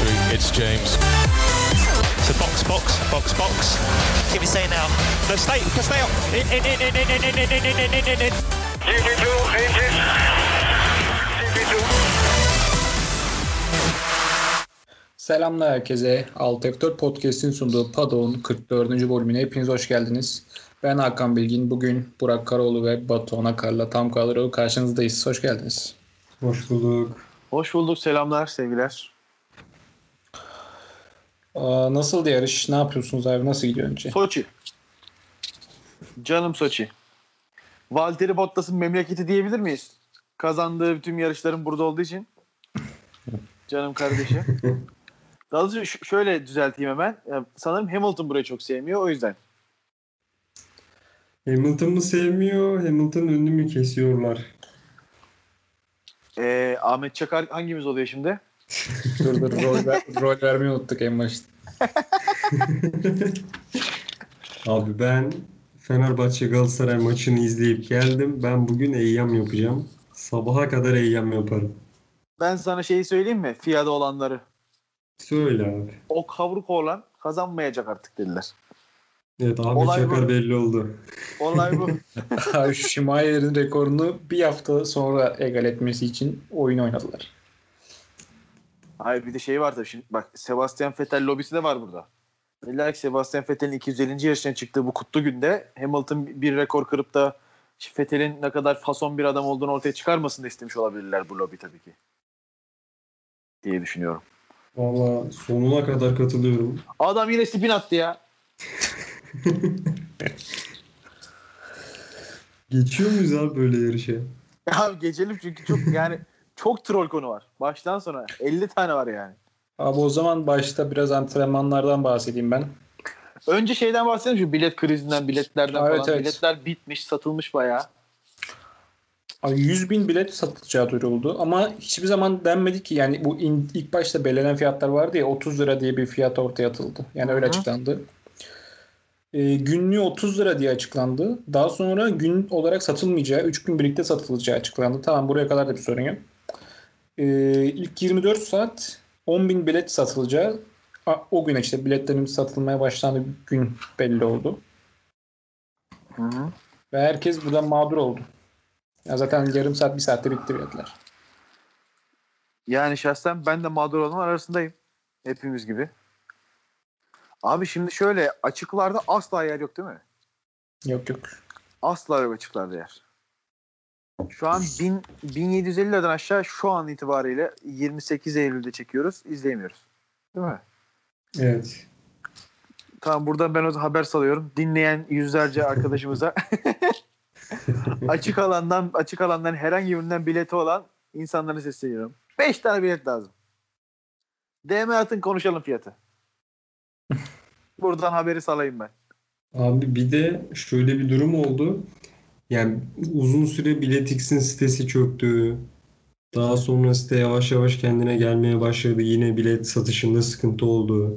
victory. It's James. So box, box, box, box. Give me say now. No, stay, stay up. In, in, in, in, in, in, in, in, in, in, in, in. GP2, engine. GP2. Selamlar herkese. Alt F4 Podcast'in sunduğu Padon 44. bölümüne hepiniz hoş geldiniz. Ben Hakan Bilgin. Bugün Burak Karaoğlu ve Batu Anakar'la tam kadro karşınızdayız. Hoş geldiniz. Hoş bulduk. Hoş bulduk. Selamlar, sevgiler. Aa, nasıl yarış? Ne yapıyorsunuz abi? Nasıl gidiyor önce? Soçi. Canım Soçi. Valtteri Bottas'ın memleketi diyebilir miyiz? Kazandığı tüm yarışların burada olduğu için. Canım kardeşim. Daha doğrusu şöyle düzelteyim hemen. Sanırım Hamilton burayı çok sevmiyor o yüzden. Hamilton mı sevmiyor, Hamilton önünü mü kesiyorlar? Ee, Ahmet Çakar hangimiz oluyor şimdi? Dur dur rol, ver, rol vermeyi unuttuk en başta. Abi ben Fenerbahçe Galatasaray maçını izleyip geldim. Ben bugün eyyam yapacağım. Sabaha kadar eyyam yaparım. Ben sana şeyi söyleyeyim mi? FIA'da olanları. Söyle abi. O kavruk olan kazanmayacak artık dediler. Evet abi Olay Çakar bu. belli oldu. Olay bu. Abi Schumacher'in rekorunu bir hafta sonra egal etmesi için oyun oynadılar. Hayır bir de şey var tabii şimdi bak Sebastian Vettel lobisi de var burada. Dediler ki Sebastian Vettel'in 250. yarışına çıktığı bu kutlu günde Hamilton bir rekor kırıp da Vettel'in ne kadar fason bir adam olduğunu ortaya çıkarmasını da istemiş olabilirler bu lobi tabii ki. Diye düşünüyorum. Valla sonuna kadar katılıyorum. Adam yine spin attı ya. Geçiyor muyuz abi böyle yarışa? Ya geçelim çünkü çok yani çok troll konu var. Baştan sona 50 tane var yani. Abi o zaman başta biraz antrenmanlardan bahsedeyim ben. Önce şeyden bahsedelim şu bilet krizinden, biletlerden Evet, falan. evet. Biletler bitmiş, satılmış bayağı. Abi 100 bin bilet satılacağı duyuruldu ama hiçbir zaman denmedi ki yani bu in- ilk başta belirlenen fiyatlar vardı ya 30 lira diye bir fiyat ortaya atıldı. Yani öyle Hı hı. açıklandı. Ee, günlüğü 30 lira diye açıklandı. Daha sonra gün olarak satılmayacağı, 3 gün birlikte satılacağı açıklandı. Tamam buraya kadar da bir sorun yok. Ee, ilk 24 saat 10 bin bilet satılacağı o gün işte biletlerin satılmaya başlandığı gün belli oldu. Hı hı. Ve herkes buradan mağdur oldu. Ya zaten yarım saat bir saatte bitti biletler. Yani şahsen ben de mağdur olanlar arasındayım. Hepimiz gibi. Abi şimdi şöyle açıklarda asla yer yok değil mi? Yok yok. Asla yok açıklarda yer. Şu an 1000, 1750 liradan aşağı şu an itibariyle 28 Eylül'de çekiyoruz. izleyemiyoruz. Değil mi? Evet. Tamam buradan ben o haber salıyorum. Dinleyen yüzlerce arkadaşımıza açık alandan açık alandan herhangi birinden bileti olan insanlara sesleniyorum. 5 tane bilet lazım. DM atın konuşalım fiyatı. Buradan haberi salayım ben. Abi bir de şöyle bir durum oldu. Yani uzun süre Biletix'in sitesi çöktü. Daha sonra site yavaş yavaş kendine gelmeye başladı. Yine bilet satışında sıkıntı oldu.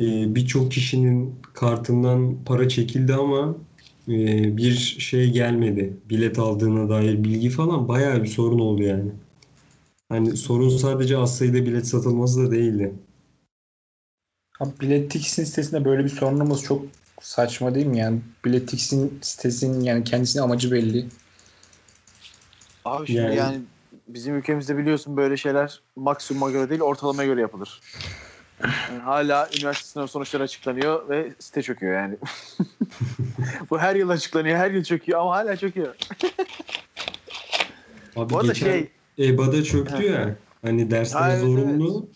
Ee, Birçok kişinin kartından para çekildi ama e, bir şey gelmedi. Bilet aldığına dair bilgi falan bayağı bir sorun oldu yani. Hani sorun sadece az sayıda bilet satılması da değildi. Biletix'in sitesinde böyle bir sorunumuz çok saçma değil mi yani? Biletix'in sitesinin yani kendisinin amacı belli. Abi şimdi Yani- yani, bizim ülkemizde biliyorsun böyle şeyler maksimuma göre değil ortalamaya göre yapılır. Yani hala üniversite sınav sonuçları açıklanıyor ve site çöküyor yani. Bu her yıl açıklanıyor, her yıl çöküyor ama hala çöküyor. Abi Bu arada geçen şey, EBA'da çöktü ya. Hani dersler Ha, evet, zorunlu.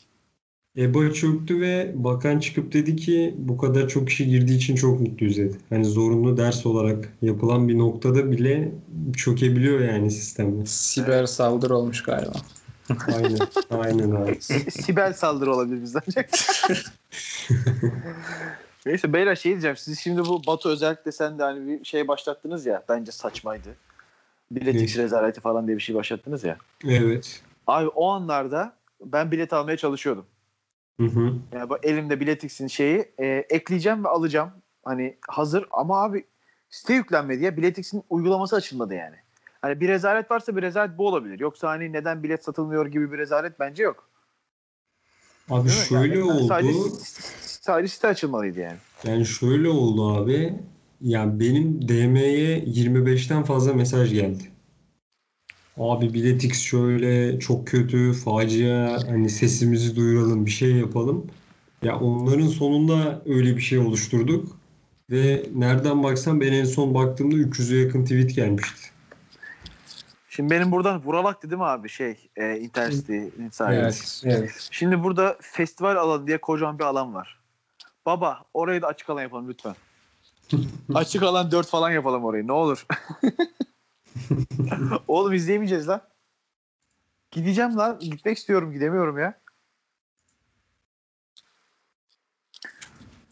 EBA çöktü ve bakan çıkıp dedi ki bu kadar çok kişi girdiği için çok mutluyuz dedi. Hani zorunlu ders olarak yapılan bir noktada bile çökebiliyor yani sistemler. Siber saldırı olmuş galiba. Aynen. Aynen abi. Sibel saldırı olabilir bizden. Neyse beyler şey diyeceğim. Siz şimdi bu Batu özellikle sen de hani bir şey başlattınız ya. Bence saçmaydı. Bilet Ne? rezaleti falan diye bir şey başlattınız ya. Evet. Abi o anlarda ben bilet almaya çalışıyordum. Hı hı. Yani bu elimde biletix'in şeyi e, ekleyeceğim ve alacağım. Hani hazır ama abi site yüklenmedi ya. Biletix'in uygulaması açılmadı yani. Hani bir rezalet varsa bir rezalet bu olabilir. Yoksa hani neden bilet satılmıyor gibi bir rezalet bence yok. Abi Değil şöyle Yani oldu. Sadece, sadece site açılmalıydı yani. Yani şöyle oldu abi. Yani benim DM'ye 25'ten fazla mesaj geldi. Abi biletix şöyle çok kötü, facia, hani sesimizi duyuralım, bir şey yapalım. Ya onların sonunda öyle bir şey oluşturduk. Ve nereden baksan ben en son baktığımda 300'e yakın tweet gelmişti. Şimdi benim buradan Vuralak dedim abi şey e, Intercity'nin sahibi. Evet. Evet. Şimdi burada festival alanı diye kocaman bir alan var. Baba orayı da açık alan yapalım lütfen. açık alan 4 falan yapalım orayı ne olur. Oğlum izleyemeyeceğiz lan. Gideceğim lan. Gitmek istiyorum. Gidemiyorum ya.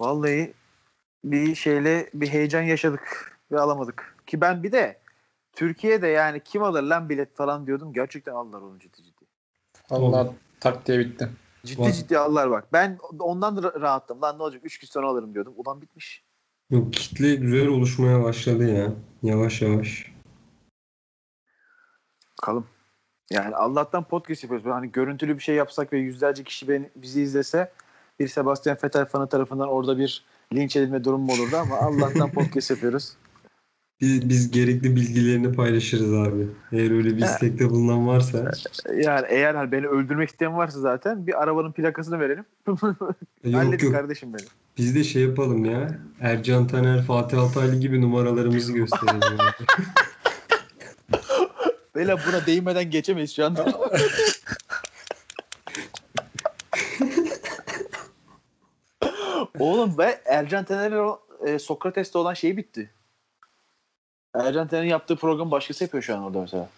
Vallahi bir şeyle bir heyecan yaşadık ve alamadık. Ki ben bir de Türkiye'de yani kim alır lan bilet falan diyordum. Gerçekten aldılar onu ciddi ciddi. Allah tak diye bitti. Ciddi ciddi aldılar bak. Ben ondan da ra- rahattım. Lan ne olacak 3 gün sonra alırım diyordum. Ulan bitmiş. Yok kitle güzel oluşmaya başladı ya. Yavaş yavaş. Bakalım. Yani Allah'tan podcast yapıyoruz. Böyle Hani görüntülü bir şey yapsak ve yüzlerce kişi beni, bizi izlese bir Sebastian Vettel fanı tarafından orada bir linç edilme durumu olurdu ama Allah'tan podcast yapıyoruz. Biz, biz gerekli bilgilerini paylaşırız abi. Eğer öyle bir istekte bulunan varsa. Yani eğer hani beni öldürmek isteyen varsa zaten bir arabanın plakasını verelim. Yok yok. kardeşim benim. Biz de şey yapalım ya. Ercan Taner, Fatih Altaylı gibi numaralarımızı gösterelim. Beyler buna değinmeden geçemeyiz şu anda. Oğlum be Ercan Taner'in o e, Sokrates'te olan şey bitti. Ercan Taner'in yaptığı program başkası yapıyor şu an orada mesela.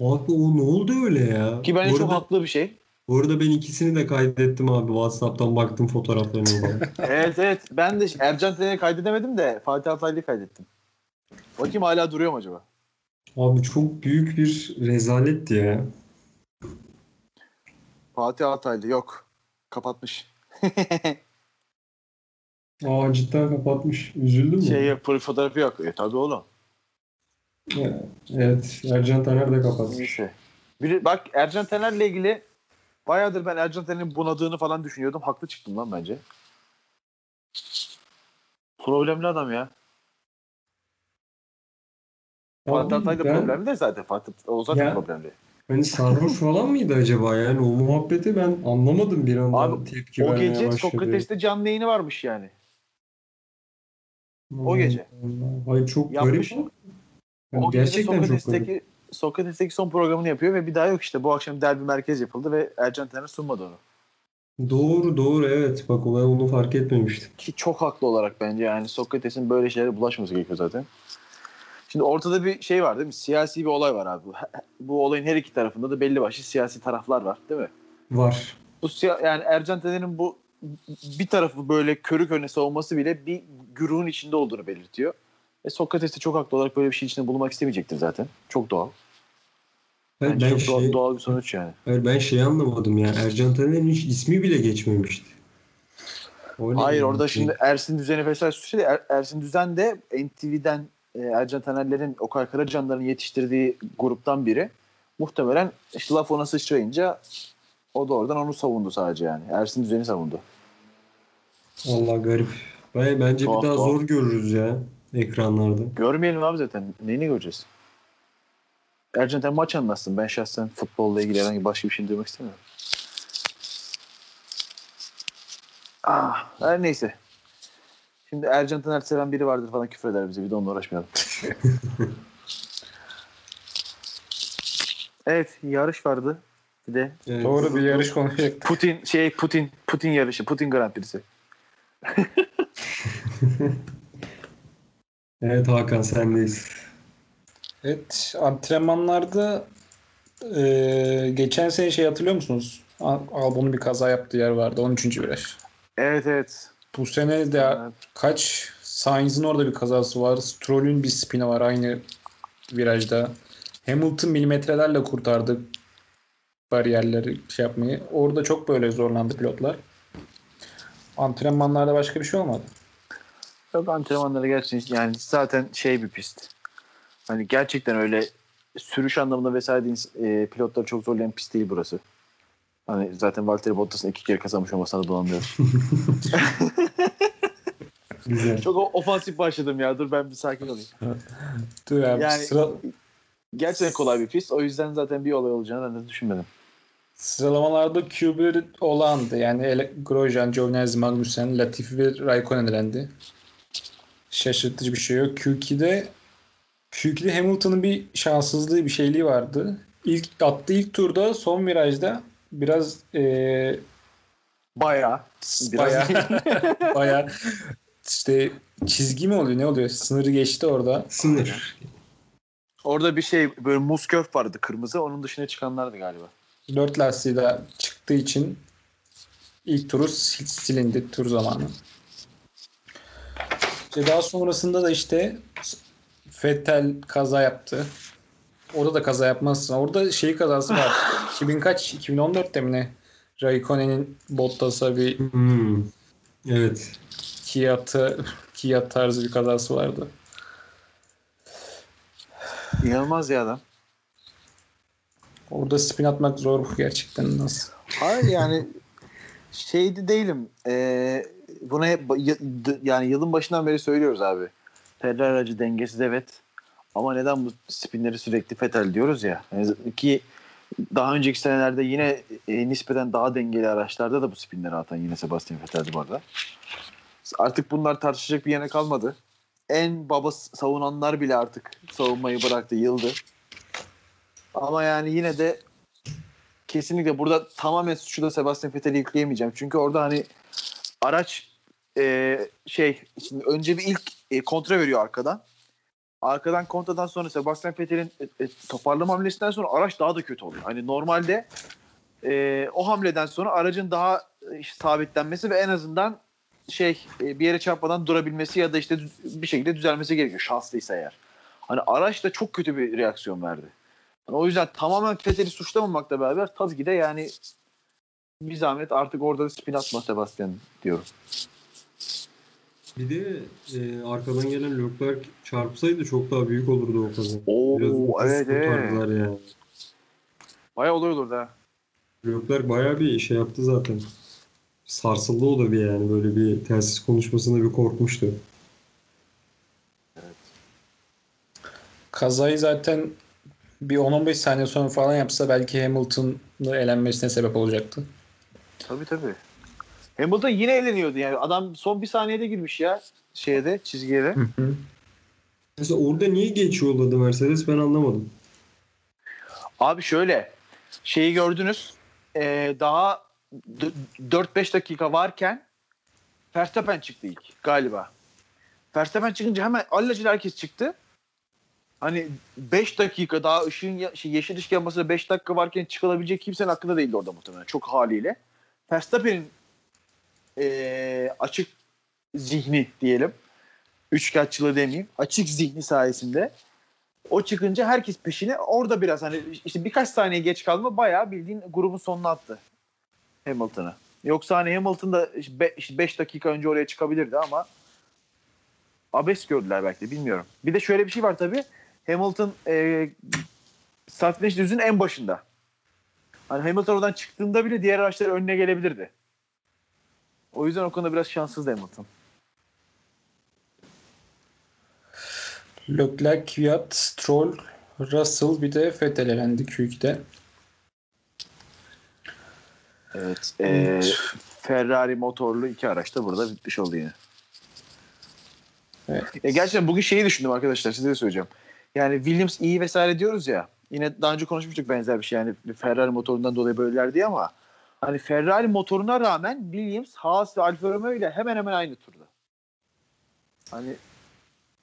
Abi o ne oldu öyle ya? Ki bence çok haklı bir şey. bu arada ben ikisini de kaydettim abi. WhatsApp'tan baktım fotoğraflarına. evet evet. Ben de Ercan Taner'i kaydedemedim de Fatih Altaylı'yı kaydettim. Bakayım hala duruyor mu acaba? Abi çok büyük bir rezaletti ya. Fatih Altaylı yok. Kapatmış. Aa cidden kapatmış. Üzüldün mü? şey yok, profil fotoğrafı yok. E tabii oğlum. Evet. Ercan Taner de kapatmış. Neyse. Bir, bak Ercan Taner'le ilgili bayağıdır ben Ercan Taner'in bunadığını falan düşünüyordum. Haklı çıktım lan bence. Problemli adam ya. Fatih Abi Altay da ben- de zaten. Fatih o zaten Ya- problemli. Hani sarhoş falan mıydı acaba yani? O muhabbeti ben anlamadım bir anda Abi, tepki O gece başladı. Sokrates'te canlı yayını varmış yani. o gece. Hayır çok Yapmış. garip. Yani o gece gerçekten çok garip. Sokrates'teki son programını yapıyor ve bir daha yok işte. Bu akşam derbi merkez yapıldı ve Ercan Taner sunmadı onu. Doğru doğru evet. Bak olay onu fark etmemiştim. Ki çok haklı olarak bence yani Sokrates'in böyle şeylere bulaşması gerekiyor zaten. Şimdi ortada bir şey var değil mi? Siyasi bir olay var abi. Bu, bu olayın her iki tarafında da belli başlı siyasi taraflar var değil mi? Var. Bu yani Ercan Taner'in bu bir tarafı böyle körük öne savunması bile bir güruhun içinde olduğunu belirtiyor. Ve Sokrates de çok haklı olarak böyle bir şey içinde bulunmak istemeyecektir zaten. Çok doğal. Bence ben, çok doğal, şey, doğal bir sonuç yani. hayır, ben şey anlamadım ya. Ercan Taner'in hiç ismi bile geçmemişti. Ne Hayır orada şimdi Ersin mesela suçlu er, Ersin Düzen de NTV'den e, Ercan Taner'lerin Okay Karacanlar'ın yetiştirdiği gruptan biri. Muhtemelen işte laf ona sıçrayınca o da oradan onu savundu sadece yani. Ersin Düzen'i savundu. Allah garip. Ben, bence Tuhaf, bir daha tuhaf. zor görürüz ya ekranlarda. Görmeyelim abi zaten. Neyini göreceğiz? Ercan Taner maç anlatsın. Ben şahsen futbolla ilgili herhangi başka bir şey duymak istemiyorum. Ah, her neyse. Şimdi Ercan Taner seven biri vardır falan küfür eder bize. Bir de onunla uğraşmayalım. evet yarış vardı. Bir de Evet. Doğru bir yarış konuşacaktık. Putin şey Putin Putin yarışı. Putin Grand Prix'si. Evet Hakan sendeyiz. Evet antrenmanlarda e, geçen sene şey hatırlıyor musunuz? Al- Albon'un bir kaza yaptığı yer vardı 13. viraj. Evet evet. Bu sene de Evet. kaç Sainz'in orada bir kazası var. Stroll'ün bir spini var aynı virajda. Hamilton milimetrelerle kurtardı bariyerleri şey yapmayı. Orada çok böyle zorlandı pilotlar. Antrenmanlarda başka bir şey olmadı. Yok antrenmanları gerçekten yani zaten şey bir pist. Hani gerçekten öyle sürüş anlamında vesaire e, pilotları çok zorlayan pist değil burası. Hani zaten Valtteri Bottas'ın iki kere kazanmış olmasına dolanmıyor. Güzel. Çok o- ofansif başladım ya. Dur ben bir sakin olayım. Dur abi Yani- sıra, Gerçekten kolay bir pist. O yüzden zaten bir olay olacağını ben de düşünmedim. sıralamalarda Q1 olandı. Yani Grosjean, Giovinazzi, Magnussen, Latifi ve Raikkonen elendi. Şaşırtıcı bir şey yok. Q2'de Q2'de Hamilton'ın bir şanssızlığı bir şeyliği vardı. İlk attığı ilk turda son virajda biraz eee Bayağı. Biraz bayağı bayağı işte çizgi mi oluyor ne oluyor? Sınırı geçti orada. Sınır. Orada bir şey böyle muz köf vardı kırmızı. Onun dışına çıkanlardı galiba. Dört lastiği de çıktığı için ilk turu sil- silindi tur zamanı. İşte daha sonrasında da işte Vettel kaza yaptı. Orada da kaza yapmazsın. Orada şey kazası var. 2000 kaç? 2014'te mi ne? Raikkonen'in Bottas'a bir Hmm. Evet. Kiat'ı Kiat tarzı bir kazası vardı. İnanılmaz ya adam. Orada spin atmak zor gerçekten nasıl. Hayır yani şeydi değilim. Ee, buna hep yani yılın başından beri söylüyoruz abi. Ferrari aracı dengesiz evet. Ama neden bu spinleri sürekli fetel diyoruz ya. Yani ki daha önceki senelerde yine e, nispeten daha dengeli araçlarda da bu spinleri atan yine Sebastian Vettel'di bu arada. Artık bunlar tartışacak bir yere kalmadı. En baba savunanlar bile artık savunmayı bıraktı, yıldı. Ama yani yine de kesinlikle burada tamamen suçu da Sebastian Vettel'i yükleyemeyeceğim. Çünkü orada hani araç e, şey şimdi önce bir ilk e, kontra veriyor arkadan. Arkadan kontradan sonra Sebastian Vettel'in e, e, toparlama hamlesinden sonra araç daha da kötü oluyor. Hani normalde e, o hamleden sonra aracın daha e, sabitlenmesi ve en azından şey e, bir yere çarpmadan durabilmesi ya da işte bir şekilde düzelmesi gerekiyor şanslıysa eğer. Hani araç da çok kötü bir reaksiyon verdi. Yani o yüzden tamamen Vettel'i suçlamamakla beraber tabii ki de yani bir zahmet artık orada da spin atma Sebastian diyorum. Bir de e, arkadan gelen Leclerc çarpsaydı çok daha büyük olurdu o kaza. Oo Biraz evet evet. kurtardılar yani. Bayağı olay olurdu ha. Leclerc bayağı bir şey yaptı zaten. Sarsıldı o da bir yani böyle bir telsiz konuşmasında bir korkmuştu. Kazayı zaten bir 10-15 saniye sonra falan yapsa belki Hamilton'ın elenmesine sebep olacaktı. Tabii tabii. Hamilton yine eğleniyordu yani. Adam son bir saniyede girmiş ya şeyde çizgiye de. Mesela orada niye geç yolladı Mercedes ben anlamadım. Abi şöyle şeyi gördünüz. Ee, daha d- 4-5 dakika varken Verstappen çıktı ilk galiba. Verstappen çıkınca hemen allacıyla herkes çıktı. Hani 5 dakika daha ışığın ya- şey, yeşil ışık yanmasına 5 dakika varken çıkılabilecek kimsenin hakkında değildi orada muhtemelen. Çok haliyle. Verstappen'in ee, açık zihni diyelim. Üçkağıtçılığı demeyeyim. Açık zihni sayesinde o çıkınca herkes peşine orada biraz hani işte birkaç saniye geç kalma bayağı bildiğin grubun sonuna attı Hamilton'ı. Yoksa hani Hamilton da 5 dakika önce oraya çıkabilirdi ama abes gördüler belki de bilmiyorum. Bir de şöyle bir şey var tabii. Hamilton e, start düzün en başında. Hani Hamilton oradan çıktığında bile diğer araçlar önüne gelebilirdi. O yüzden o konuda biraz şanssızdı Hamilton. Leclerc, Kvyat, Stroll, Russell bir de Vettel elendi Q2'de. Evet. e, Ferrari motorlu iki araç da burada bitmiş oldu yine. Evet. E, gerçekten bugün şeyi düşündüm arkadaşlar size de söyleyeceğim. Yani Williams iyi vesaire diyoruz ya. Yine daha önce konuşmuştuk benzer bir şey. Yani Ferrari motorundan dolayı böyleler diye ama hani Ferrari motoruna rağmen Williams, Haas ve Alfa Romeo ile hemen hemen aynı turda. Hani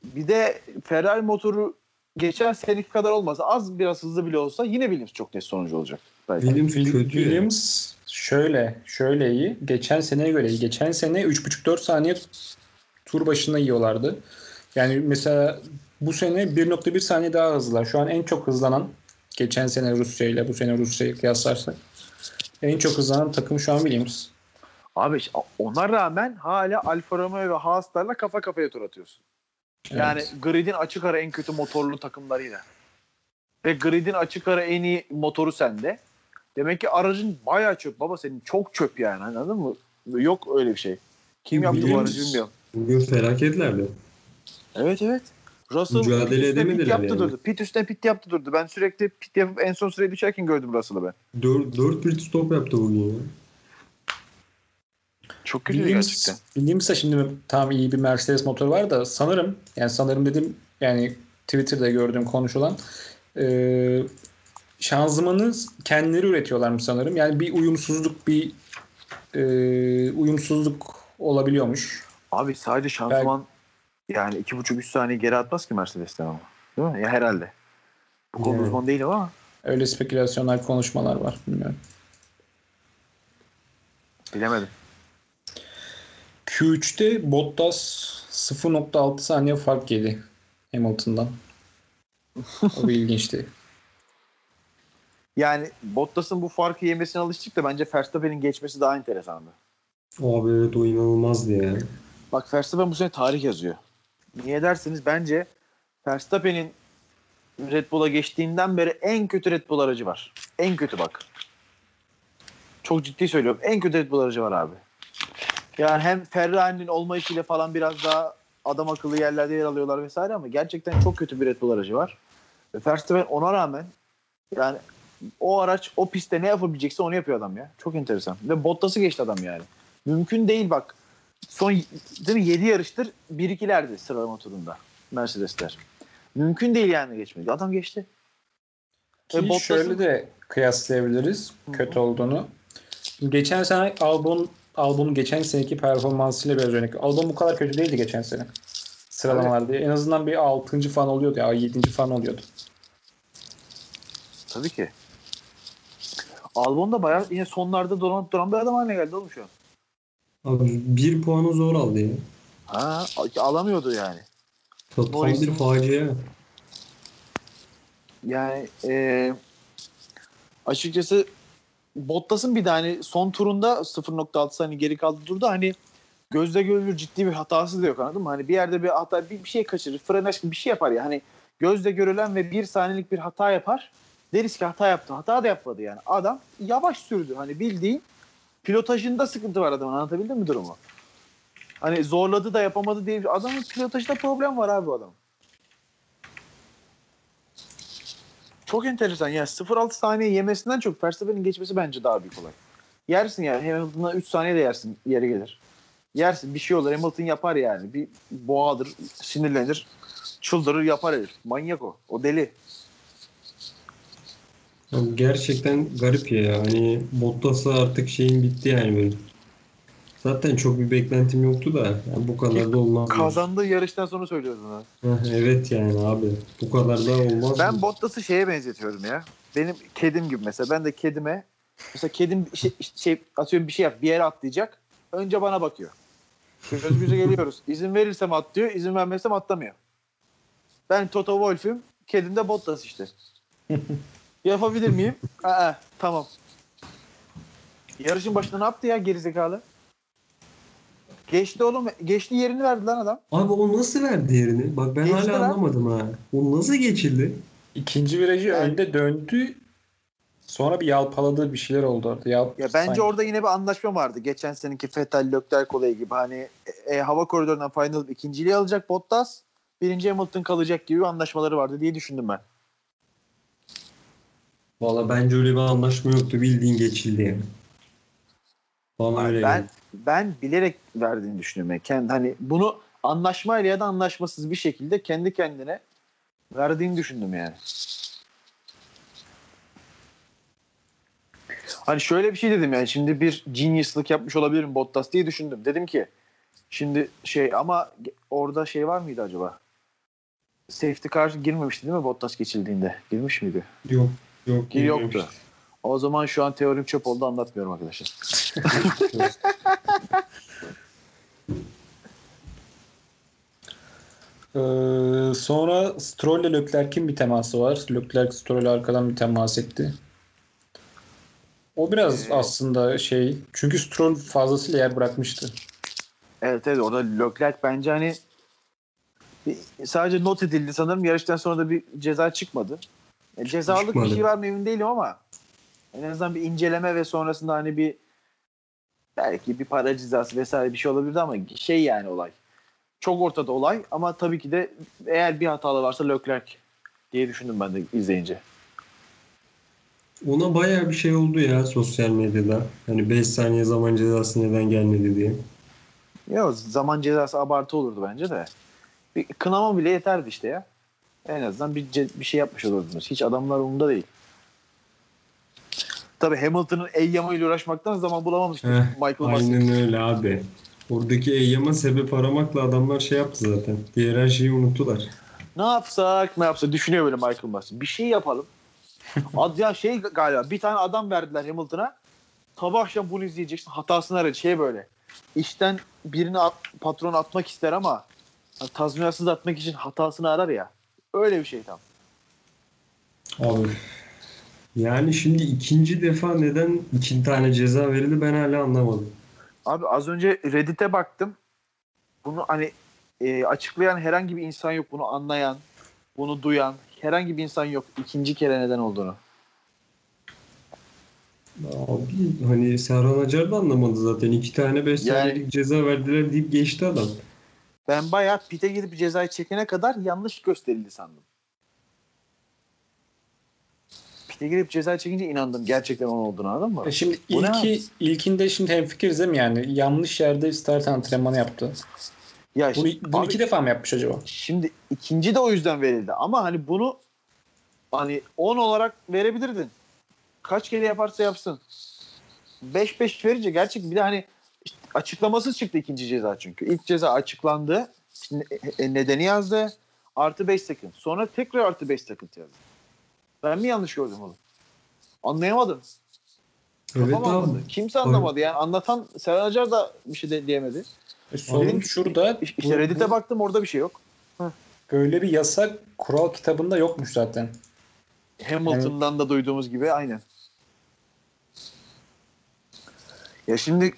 bir de Ferrari motoru geçen seneki kadar olmasa az biraz hızlı bile olsa yine Williams çok net sonucu olacak. Belki. Williams Will- kötü. Williams şöyle şöyle iyi. Geçen seneye göre iyi. Geçen sene 3,5-4 saniye tur başına yiyorlardı. Yani mesela bu sene 1.1 saniye daha hızlılar. Şu an en çok hızlanan geçen sene Rusya ile bu sene Rusya'yı kıyaslarsak en çok hızlanan takım şu an Williams. Abi ona rağmen hala Alfa Romeo ve Haas'larla kafa kafaya tur atıyorsun. Yani Evet. gridin açık ara en kötü motorlu takımlarıyla. Ve gridin açık ara en iyi motoru sende. Demek ki aracın bayağı çöp baba senin çok çöp yani anladın mı? Yok öyle bir şey. Kim yaptı bu aracı bilmiyorum. Bugün felaketlerdi. Evet evet. Russell Mücadele edemediler pit yaptı yani. durdu. Pit üstüne pit yaptı durdu. Ben sürekli pit yapıp en son sıraya düşerken gördüm Russell'ı ben. 4, 4 pit stop yaptı bugün ya. Çok kötü Williams, gerçekten. Williams'ta şimdi tam iyi bir Mercedes motoru var da sanırım yani sanırım dedim yani Twitter'da gördüğüm konuşulan e, şanzımanı kendileri üretiyorlarmış sanırım. Yani bir uyumsuzluk bir e, uyumsuzluk olabiliyormuş. Abi sadece şanzıman yani iki buçuk üç saniye geri atmaz ki Mercedes'ten ama. Değil mi? Ya herhalde. Bu konuda Yani. uzman değilim ama Öyle spekülasyonlar, konuşmalar var. Bilmiyorum. bilemedim. Q3'te Bottas 0.6 saniye fark yedi Hamilton'dan. O bir ilginçti. Yani Bottas'ın bu farkı yemesine alıştık da bence Verstappen'in geçmesi daha enteresandı. Abi evet o inanılmazdı ya. Bak Verstappen bu sene tarih yazıyor. Niye derseniz bence Verstappen'in Red Bull'a geçtiğinden beri en kötü Red Bull aracı var. En kötü bak. Çok ciddi söylüyorum. En kötü Red Bull aracı var abi. Yani hem Ferrari'nin olmayışıyla falan biraz daha adam akıllı yerlerde yer alıyorlar vesaire ama gerçekten çok kötü bir Red Bull aracı var. Ve Verstappen ona rağmen yani o araç o pistte ne yapabilecekse onu yapıyor adam ya. Çok enteresan. Ve Bottas'ı geçti adam yani. Mümkün değil bak. Son değil mi 7 yarıştır 1-2'lerdi sıralama turunda Mercedesler. Mümkün değil yani geçmedi. Adam geçti. Ki Bottas'ın- şöyle de kıyaslayabiliriz kötü olduğunu. Geçen sene Albon Albon'un geçen seneki performansıyla biraz örnek. Albon bu kadar kötü değildi geçen sene. Sıralamalarda. En azından bir 6. falan oluyordu ya 7. falan oluyordu. Tabii ki. Albon da bayağı yine sonlarda duran, duran bir adam haline geldi oğlum şu an. Abi bir puanı zor aldı ya. Ha, alamıyordu yani. Tam bir facia. Yani e, açıkçası Bottas'ın bir tane son turunda 0.6 saniye geri kaldı durdu. Hani gözle görülür ciddi bir hatası da yok anladın mı? Hani bir yerde bir hata bir, bir şey kaçırır. Frenaj gibi bir şey yapar ya. Hani gözle görülen ve bir saniyelik bir hata yapar. Deriz ki hata yaptı. Hata da yapmadı yani. Adam yavaş sürdü. Hani bildiğin pilotajında sıkıntı var adamın. Anlatabildim mi durumu? Hani zorladı da yapamadı diye. Adamın pilotajında problem var abi adam. Çok enteresan. Yani 0.6 saniye yemesinden çok Verstappen'in geçmesi bence daha büyük olay. Yersin yani. Hamilton'a 3 saniye de yersin. Yeri gelir. Yersin. Bir şey olur. Hamilton yapar yani. Bir boğadır. Sinirlenir. Çıldırır yapar herif. Manyak o. O deli. Gerçekten garip ya. Hani Bottas'a artık şeyin bitti yani böyle. Zaten çok bir beklentim yoktu da yani bu kadar da olmaz. Kazandığı yarıştan sonra söylüyoruz bunu. Heh, evet yani abi. Bu kadar da olmaz. Ben mı? Bottas'ı şeye benzetiyorum ya. Benim kedim gibi mesela. Ben de kedime mesela kedim şey, şey atıyorum bir şey yap bir yere atlayacak. Önce bana bakıyor. Göz göze geliyoruz. İzin verirsem atlıyor, izin vermezsem atlamıyor. Ben Toto Wolff'üm, kedim de Bottas işte. Yapabilir miyim? Aa, tamam. Yarışın başında ne yaptı ya gerizekalı? Geçti oğlum. Geçti yerini verdi lan adam. Abi o nasıl verdi yerini? Bak ben Geçti hala lan. anlamadım ha. O nasıl geçildi? İkinci virajı Yani- önde döndü. Sonra bir yalpaladığı bir şeyler oldu orada. Yal, Ya bence sanki. orada yine bir anlaşma vardı. Geçen seneki Vettel Leclerc olayı gibi. Hani e, e, hava koridorundan final ikinciliği alacak Bottas. Birinci Hamilton kalacak gibi bir anlaşmaları vardı diye düşündüm ben. Valla bence öyle bir anlaşma yoktu. Bildiğin geçildi yani. Bana öyle ben geldi. ben bilerek verdiğini düşünüyorum. Yani kendi, hani bunu anlaşmayla ya da anlaşmasız bir şekilde kendi kendine verdiğini düşündüm yani. Hani şöyle bir şey dedim yani şimdi bir genius'lık yapmış olabilirim Bottas diye düşündüm. Dedim ki şimdi şey ama orada şey var mıydı acaba? Safety car girmemişti değil mi Bottas geçildiğinde? Girmiş miydi? Yok. Yok. Ki yoktu. girmemişti. O zaman şu an teorim çöp oldu anlatmıyorum arkadaşlar. Ee, sonra Stroll ile Leclerc'in bir teması var. Leclerc Stroll'e arkadan bir temas etti. O biraz Ee, aslında şey çünkü Stroll fazlasıyla yer bırakmıştı. Evet evet orada Leclerc bence hani bir- sadece not edildi sanırım. Yarıştan sonra da bir ceza çıkmadı. E, cezalık bir şey var mı emin değilim ama En azından bir inceleme ve sonrasında hani bir belki bir para cezası vesaire bir şey olabilirdi ama şey yani olay. Çok ortada olay ama tabii ki de eğer bir hatalı varsa Leclerc diye düşündüm ben de izleyince. Ona bayağı bir şey oldu ya sosyal medyada. Hani 5 saniye zaman cezası neden gelmedi diye. Ya zaman cezası abartı olurdu bence de. Bir kınama bile yeterdi işte ya. En azından bir, bir şey yapmış olurdunuz. Hiç adamlar umurunda değil. Tabii Hamilton'ın Eyyama ile uğraşmaktan zaman bulamamıştı. Heh, Michael Massey. Aynen öyle abi. Oradaki eyyama sebep aramakla adamlar şey yaptı zaten. Diğer her şeyi unuttular. Ne yapsak ne yapsak düşünüyor böyle Michael Massey. Bir şey yapalım. Ad ya şey galiba bir tane adam verdiler Hamilton'a. Sabah akşam bunu izleyeceksin. Hatasını aradı. Şey böyle. İşten birini at, patron atmak ister ama hani tazminatsız atmak için hatasını arar ya. Öyle bir şey tam. Abi. Yani şimdi ikinci defa neden iki tane ceza verildi ben hala anlamadım. Abi az önce Reddit'e baktım. Bunu hani e, açıklayan herhangi bir insan yok. Bunu anlayan, bunu duyan herhangi bir insan yok. ikinci kere neden olduğunu. Abi hani Serhan Acar da anlamadı zaten. İki tane beş Yani- saniyelik ceza verdiler deyip geçti adam. Ben bayağı pite gidip cezayı çekene kadar yanlış gösterildi sandım. Pite girip cezayı çekince inandım gerçekten onun olduğunu anladın mı? E Şimdi Bu ilki, ilkinde şimdi hemfikiriz değil mi yani? Yanlış yerde start antrenmanı yaptı. Ya Bunu, şimdi- bunu abi- iki defa mı yapmış acaba? Şimdi ikinci de o yüzden verildi. Ama hani bunu hani 10 olarak verebilirdin. Kaç kere yaparsa yapsın. 5-5 verince gerçek bir de hani işte açıklamasız çıktı ikinci ceza çünkü. İlk ceza açıklandı. Ne- e, nedeni yazdı. Artı 5 second. Sonra tekrar artı 5 second yazdı. Ben mi yanlış gördüm onu? Anlayamadım. Evet Kafam abi. almadı. Kimse anlamadı. Yani anlatan Serhan Acar da bir şey de diyemedi. E sorun Benim- şurada. İşte bu- Reddit'e bu- baktım orada bir şey yok. Böyle bir yasak kural kitabında yokmuş zaten. Hamilton'dan da duyduğumuz gibi aynen. Ya şimdi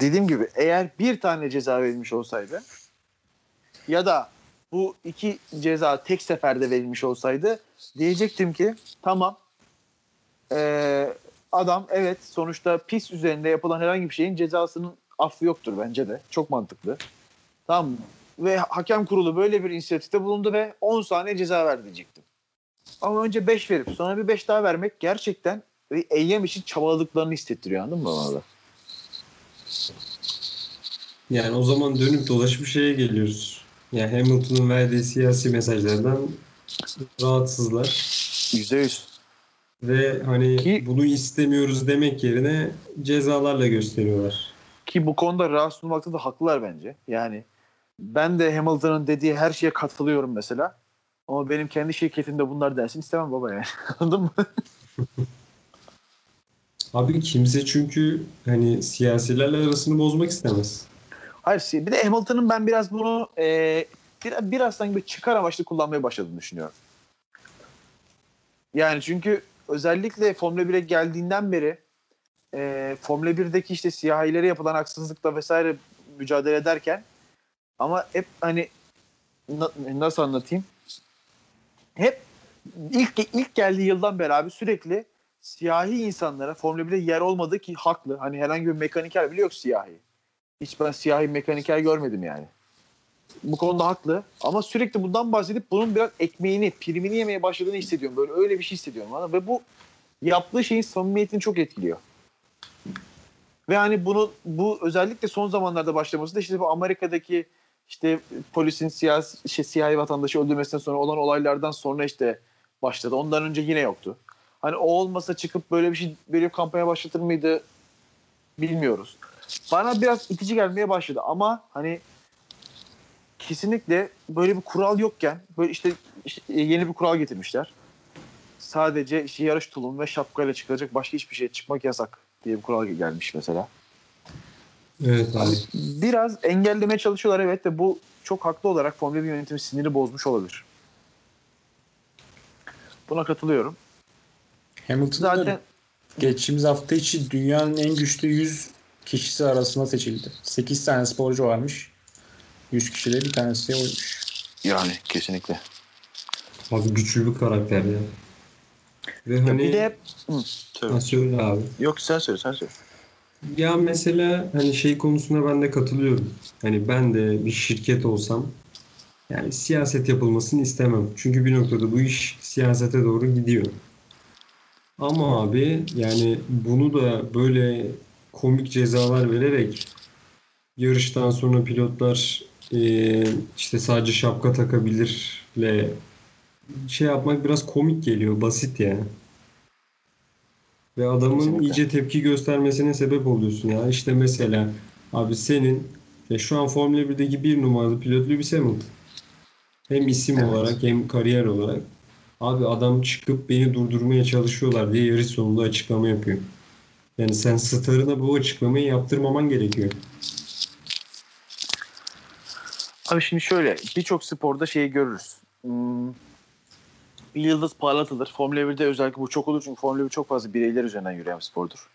dediğim gibi eğer bir tane ceza verilmiş olsaydı ya da bu iki ceza tek seferde verilmiş olsaydı diyecektim ki tamam ee, adam evet sonuçta pis üzerinde yapılan herhangi bir şeyin cezasının affı yoktur bence de. Çok mantıklı. Tamam mı? Ve hakem kurulu böyle bir inisiyatifte bulundu ve 10 saniye ceza ver diyecektim. Ama önce 5 verip sonra bir 5 daha vermek gerçekten eyyem için çabaladıklarını hissettiriyor anladın mı bana? Yani o zaman dönüp dolaşıp şeye geliyoruz. Yani Hamilton'ın verdiği siyasi mesajlardan rahatsızlar. %100. Ve hani Ki- bunu istemiyoruz demek yerine cezalarla gösteriyorlar. Ki bu konuda rahatsız olmakta da haklılar bence. Yani ben de Hamilton'ın dediği her şeye katılıyorum mesela. Ama benim kendi şirketimde bunlar dersin istemem baba yani. Anladın mı? Abi kimse çünkü hani siyasilerle arasını bozmak istemez. Hayır bir de Hamilton'ın ben biraz bunu e, biraz, biraz sanki bir çıkar amaçlı kullanmaya başladığını düşünüyorum. Yani çünkü özellikle Formula 1'e geldiğinden beri e, Formula 1'deki işte siyahilere yapılan haksızlıkla vesaire mücadele ederken ama hep hani na- nasıl anlatayım? Hep ilk ilk geldiği yıldan beri abi sürekli siyahi insanlara Formula 1'de yer olmadığı ki haklı. Hani herhangi bir mekaniker bile yok siyahi. Hiç ben siyahi mekaniker görmedim yani. Bu konuda haklı. Ama sürekli bundan bahsedip bunun biraz ekmeğini, primini yemeye başladığını hissediyorum. Böyle öyle bir şey hissediyorum. Bana. Ve bu yaptığı şeyin samimiyetini çok etkiliyor. Ve hani bunu bu özellikle son zamanlarda başlaması da işte bu Amerika'daki işte polisin siyasi, şey, siyahi vatandaşı öldürmesinden sonra olan olaylardan sonra işte başladı. Ondan önce yine yoktu. Hani o olmasa çıkıp böyle bir şey böyle bir kampanya başlatır mıydı bilmiyoruz. Bana biraz itici gelmeye başladı ama hani kesinlikle böyle bir kural yokken böyle işte, işte yeni bir kural getirmişler. Sadece işte yarış tulumu ve şapkayla çıkacak başka hiçbir şey çıkmak yasak diye bir kural gelmiş mesela. Evet abi. Biraz engellemeye çalışıyorlar evet de bu çok haklı olarak Formula 1 yönetimi siniri bozmuş olabilir. Buna katılıyorum. Hamilton da Zaten geçtiğimiz hafta içi dünyanın en güçlü 100 kişisi arasında seçildi. 8 tane sporcu varmış. 100 kişide bir tanesi oymuş. yani kesinlikle. Abi güçlü bir karakter ya. Ve Ya hani bir de. Ha, söyle abi. Yok sen söyle sen söyle. Ya mesela hani şey konusunda ben de katılıyorum. Hani ben de bir şirket olsam yani siyaset yapılmasını istemem. Çünkü bir noktada bu iş siyasete doğru gidiyor. Ama abi yani bunu da böyle komik cezalar vererek yarıştan sonra pilotlar eee, işte sadece şapka takabilirle şey yapmak biraz komik geliyor. Basit yani. Ve adamın Kesinlikle. iyice tepki göstermesine sebep oluyorsun ya. İşte mesela abi senin ya şu an Formula 1'deki bir numaralı pilot Lewis Hamilton. Hem isim Evet. olarak hem kariyer olarak. Abi adam çıkıp beni durdurmaya çalışıyorlar diye yarış sonunda açıklama yapıyor. Yani sen starına bu açıklamayı yaptırmaman gerekiyor. Abi şimdi şöyle birçok sporda şeyi görürüz. Hmm, yıldız parlatılır. Formula 1'de özellikle bu çok olur çünkü Formula 1 çok fazla bireyler üzerinden yürüyen bir spordur.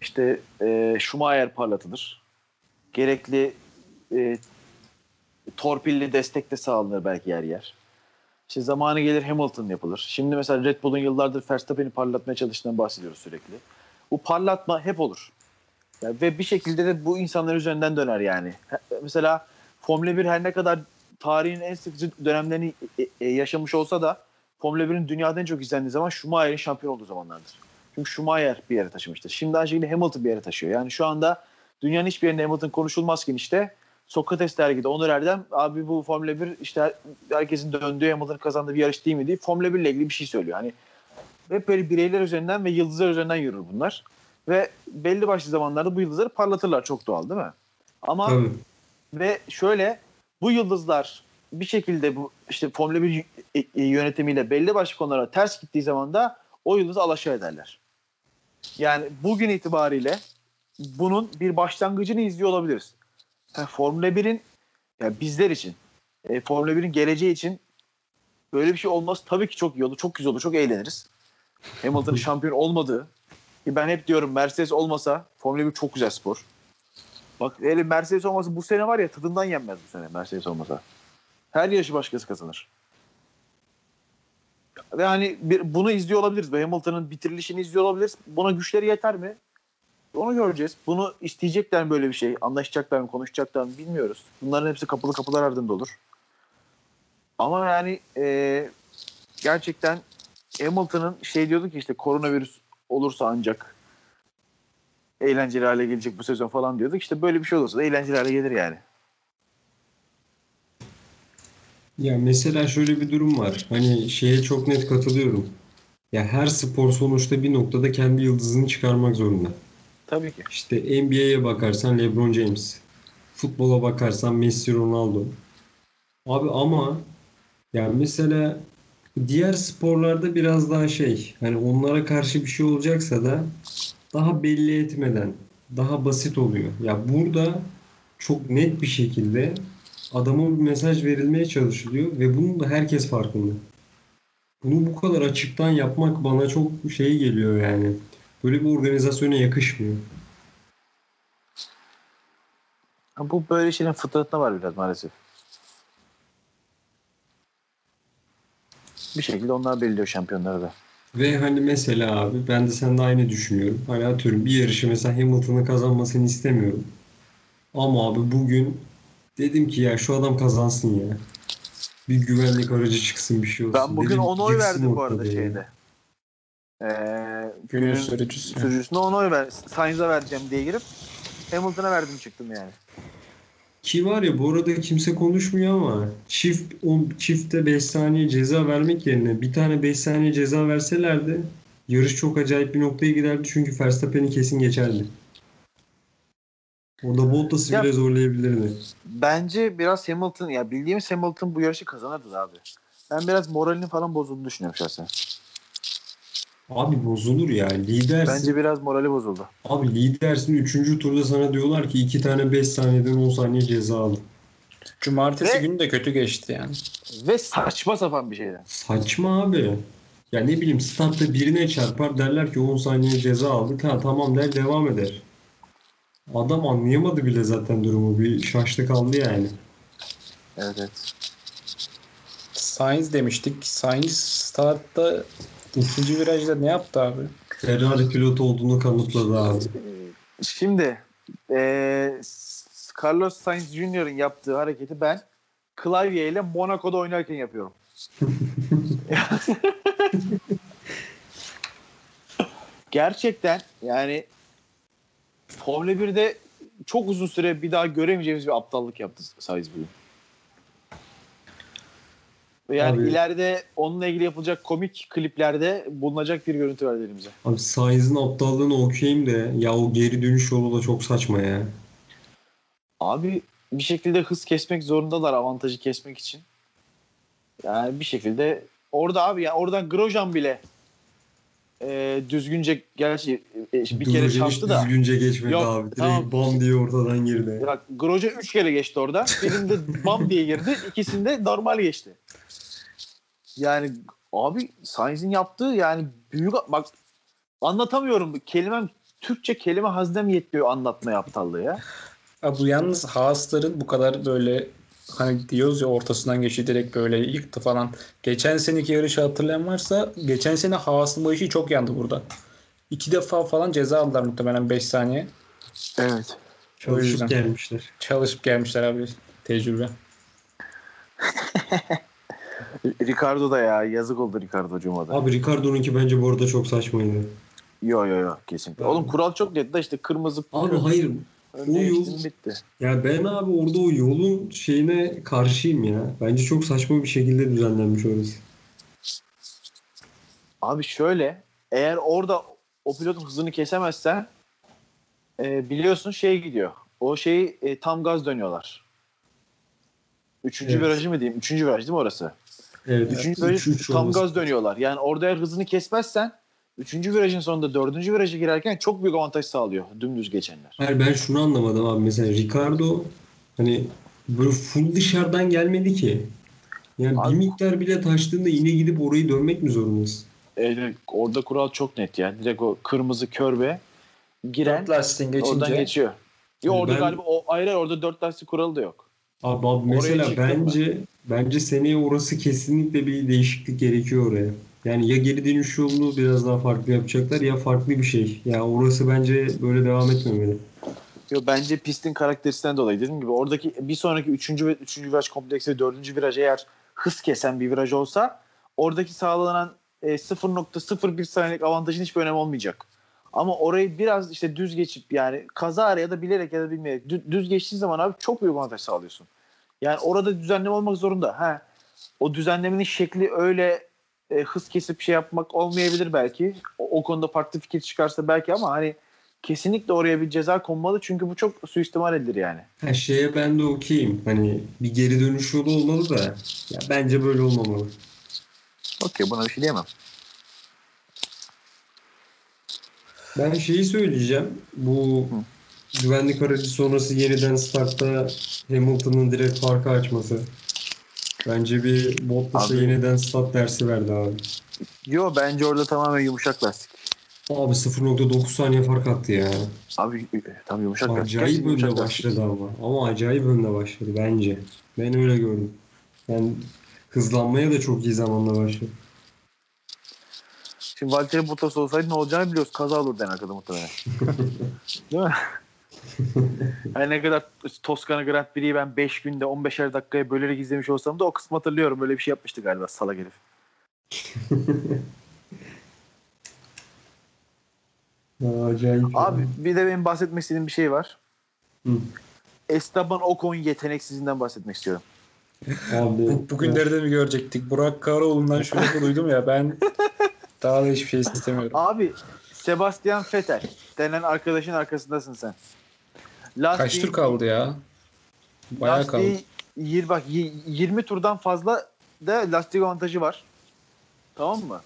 İşte e, Schumacher parlatılır. Gerekli e, torpilli destek de sağlanır belki yer yer. İşte zamanı gelir Hamilton yapılır. Şimdi mesela Red Bull'un yıllardır Verstappen'i parlatmaya çalıştığından bahsediyoruz sürekli. Bu parlatma hep olur. Ya ve bir şekilde de bu insanlar üzerinden döner yani. Mesela Formula 1 her ne kadar tarihin en sıkıcı dönemlerini e, e, yaşamış olsa da Formula 1'in dünyada en çok izlendiği zaman Schumacher'in şampiyon olduğu zamanlardır. Çünkü Schumacher bir yere taşımıştır. Şimdi aynı şekilde Hamilton bir yere taşıyor. Yani şu anda dünyanın hiçbir yerinde Hamilton konuşulmazken işte Sokrates dergide Onur Erdem abi bu Formula 1 işte her- herkesin döndüğü Hamilton'ın kazandığı bir yarış değil mi diye Formula 1 ile ilgili bir şey söylüyor. Hani hep böyle bireyler üzerinden ve yıldızlar üzerinden yürür bunlar. Ve belli başlı zamanlarda bu yıldızları parlatırlar çok doğal değil mi? Ama Tabii. ve şöyle bu yıldızlar bir şekilde bu işte Formula 1 y- e- yönetimiyle belli başlı konulara ters gittiği zaman da o yıldızı alaşağı ederler. Yani bugün itibariyle bunun bir başlangıcını izliyor olabiliriz. Formula 1'in yani bizler için e, Formula 1'in geleceği için böyle bir şey olması tabii ki çok iyi olur. Çok güzel olur. Çok eğleniriz. Hamilton'ın şampiyon olmadığı ki ben hep diyorum Mercedes olmasa Formula 1 çok güzel spor. Bak hele Mercedes olmasa bu sene var ya tadından yenmez bu sene Mercedes olmasa. Her yarışı başkası kazanır. Ve hani bir, bunu izliyor olabiliriz. Hamilton'ın bitirilişini izliyor olabiliriz. Buna güçleri yeter mi? Onu göreceğiz. Bunu isteyecekler mi böyle bir şey? Anlaşacaklar mı? Konuşacaklar mı? Bilmiyoruz. Bunların hepsi kapalı kapılar ardında olur. Ama yani e, gerçekten Hamilton'ın şey diyordu ki işte koronavirüs olursa ancak eğlenceli hale gelecek bu sezon falan diyorduk. İşte böyle bir şey olursa da eğlenceli hale gelir yani. Ya mesela şöyle bir durum var. Hani şeye çok net katılıyorum. Ya her spor sonuçta bir noktada kendi yıldızını çıkarmak zorunda. Tabii ki. İşte NBA'ye bakarsan LeBron James. Futbola bakarsan Messi, Ronaldo. Abi ama yani mesela diğer sporlarda biraz daha şey hani onlara karşı bir şey olacaksa da daha belli etmeden daha basit oluyor. Ya burada çok net bir şekilde adama bir mesaj verilmeye çalışılıyor ve bunun da herkes farkında. Bunu bu kadar açıktan yapmak bana çok şey geliyor yani. Böyle bir organizasyona yakışmıyor. Bu böyle şeylerin fıtratına var biraz maalesef. Bir şekilde onlar belirliyor şampiyonları da. Ve hani mesela abi ben de seninle aynı düşünüyorum. Hani atıyorum bir yarışı mesela Hamilton'ın kazanmasını istemiyorum. Ama abi bugün dedim ki ya şu adam kazansın ya. Bir güvenlik aracı çıksın bir şey olsun. Ben bugün Dedim, ona oy verdim bu arada ya. şeyde. Ee, Günün günün sürücüsü. sürücüsüne ona oy ver. Sainz'a vereceğim diye girip Hamilton'a verdim çıktım yani. Ki var ya bu arada kimse konuşmuyor ama çift on, çifte 5 saniye ceza vermek yerine bir tane 5 saniye ceza verselerdi yarış çok acayip bir noktaya giderdi çünkü Verstappen'i kesin geçerdi. Orada Bottas'ı bile zorlayabilirdi. Bence biraz Hamilton ya bildiğimiz Hamilton bu yarışı kazanırdı abi. Ben biraz moralinin falan bozulduğunu düşünüyorum şahsen. Abi bozulur ya. Lidersin. Bence biraz morali bozuldu. Abi lidersin 3. turda sana diyorlar ki 2 tane 5 saniyeden 10 saniye ceza al. Cumartesi Ve- günü de kötü geçti yani. Ve saçma sapan bir şeyden. Saçma abi. Ya ne bileyim startta birine çarpar derler ki 10 saniye ceza aldık. Ha tamam der devam eder. Adam anlayamadı bile zaten durumu. Bir şaştı kaldı yani. Evet evet. Sainz demiştik. Sainz startta İkinci virajda ne yaptı abi? Ferrari pilot olduğunu kanıtladı abi. Şimdi eee, Carlos Sainz Jr.'ın yaptığı hareketi ben klavyeyle Monaco'da oynarken yapıyorum. Gerçekten yani Formula 1'de çok uzun süre bir daha göremeyeceğimiz bir aptallık yaptı Sainz bugün. Ve Yani Abi. ileride onunla ilgili yapılacak komik kliplerde bulunacak bir görüntü verdi elimize. Abi Sainz'in aptallığını okuyayım da ya o geri dönüş yolu da çok saçma ya. Abi bir şekilde hız kesmek zorundalar avantajı kesmek için. Yani bir şekilde orada abi ya oradan Grosjean bile e, düzgünce gerçi e, bir kere Duracak hiç çarptı da. Düzgünce geçmedi Yok, abi. Direkt tamam. bam diye ortadan girdi. Bak Grosjean 3 kere geçti orada. Birinde bam diye girdi. ikisinde normal geçti. Yani abi Sainz'in yaptığı yani büyük bak anlatamıyorum. Kelimem Türkçe kelime haznem yetmiyor anlatmaya aptallığı ya. Abi bu yalnız Haas'ların bu kadar böyle hani diyoruz ya ortasından geçti direkt böyle yıktı falan. Geçen seneki yarışı hatırlayan varsa geçen sene Haas'ın başı çok yandı burada. İki defa falan ceza aldılar muhtemelen 5 saniye. Evet. Çalışıp gelmişler. Çalışıp gelmişler abi tecrübe. Ricardo da ya yazık oldu Ricardo'cuma da. Abi Ricardo'nunki bence bu arada çok saçmaydı. Yo yo yo kesinlikle. Oğlum kural çok net de işte kırmızı Abi hayır. önüne o yol- bitti. Ya ben abi orada o yolun şeyine karşıyım ya. Bence çok saçma bir şekilde düzenlenmiş orası. Abi şöyle eğer orada o pilotun hızını kesemezsen e, biliyorsun şey gidiyor. O şeyi e, tam gaz dönüyorlar. Üçüncü Evet. virajı mı diyeyim? Üçüncü viraj değil mi orası? Evet. Üçüncü üç- virajı üç tam olması. gaz dönüyorlar. Yani orada eğer hızını kesmezsen üçüncü virajın sonunda dördüncü viraja girerken çok büyük avantaj sağlıyor dümdüz geçenler. Hayır ben şunu anlamadım abi. Mesela Ricardo hani böyle full dışarıdan gelmedi ki. Yani Abi- bir miktar bile taştığında yine gidip orayı dönmek mi zorundasın? E, orada kural çok net ya. Direkt o kırmızı körbe giren Dört lastiğin oradan geçince geçiyor. Yo, Yani orada ben- galiba o ayrı ayrı orada dört lastik kuralı da yok. Abi, abi mesela çıktın mı? bence bence seneye orası kesinlikle bir değişiklik gerekiyor oraya. Yani ya geri dönüş yolunu biraz daha farklı yapacaklar ya farklı bir şey. Ya orası bence böyle devam etmemeli. Yo, bence pistin karakteristiğinden dolayı dediğim gibi oradaki bir sonraki üçüncü ve üçüncü viraj kompleksi ve dördüncü viraj eğer hız kesen bir viraj olsa oradaki sağlanan e, 0.01 saniyelik avantajın hiçbir önemi olmayacak. Ama orayı biraz işte düz geçip yani kaza ya da bilerek ya da bilmeyerek dü- düz geçtiğin zaman abi çok büyük avantaj sağlıyorsun. Yani orada düzenleme olmak zorunda. Ha, o düzenlemenin şekli öyle e, hız kesip şey yapmak olmayabilir belki. O, o konuda farklı fikir çıkarsa belki ama hani kesinlikle oraya bir ceza konmalı çünkü bu çok suistimal edilir yani. Her şeye ben de okeyim. Hani bir geri dönüş yolu olmalı da ya bence böyle olmamalı. Okey buna bir şey diyemem. Ben şeyi söyleyeceğim. Bu güvenlik aracı sonrası yeniden startta Hamilton'ın direkt farkı açması. Bence bir Bottas'a yeniden start dersi verdi abi. Yo bence orada tamamen yumuşak lastik. Abi 0.9 saniye fark attı ya. Abi e, tam yumuşak lastik. Acayip önde lastik. başladı ama. Ama acayip önde başladı bence. Ben öyle gördüm. Yani hızlanmaya da çok iyi zamanda başladı. Şimdi Valtteri Bottas olsaydı ne olacağını biliyoruz. Kaza olurdu en arkada muhtemelen. Değil mi? Her ne kadar Toskana Grand Prix'yi ben 5 günde 15'er dakikaya bölerek izlemiş olsam da o kısmı hatırlıyorum. Böyle bir şey yapmıştı galiba salak herif. Aa, acayip. Abi bir de benim bahsetmek istediğim bir şey var. Hı. Esteban Ocon yeteneksizliğinden bahsetmek istiyorum. Abi, bu, bugünlerde mi görecektik? Burak Karaoğlu'ndan şöyle duydum ya ben daha da hiçbir şey istemiyorum. Abi Sebastian Vettel denen arkadaşın arkasındasın sen. Kaç Lastiğin- tur kaldı ya? Bayağı kaldı. Lastiği yir, bak y- 20 turdan fazla da lastik avantajı var. Tamam mı?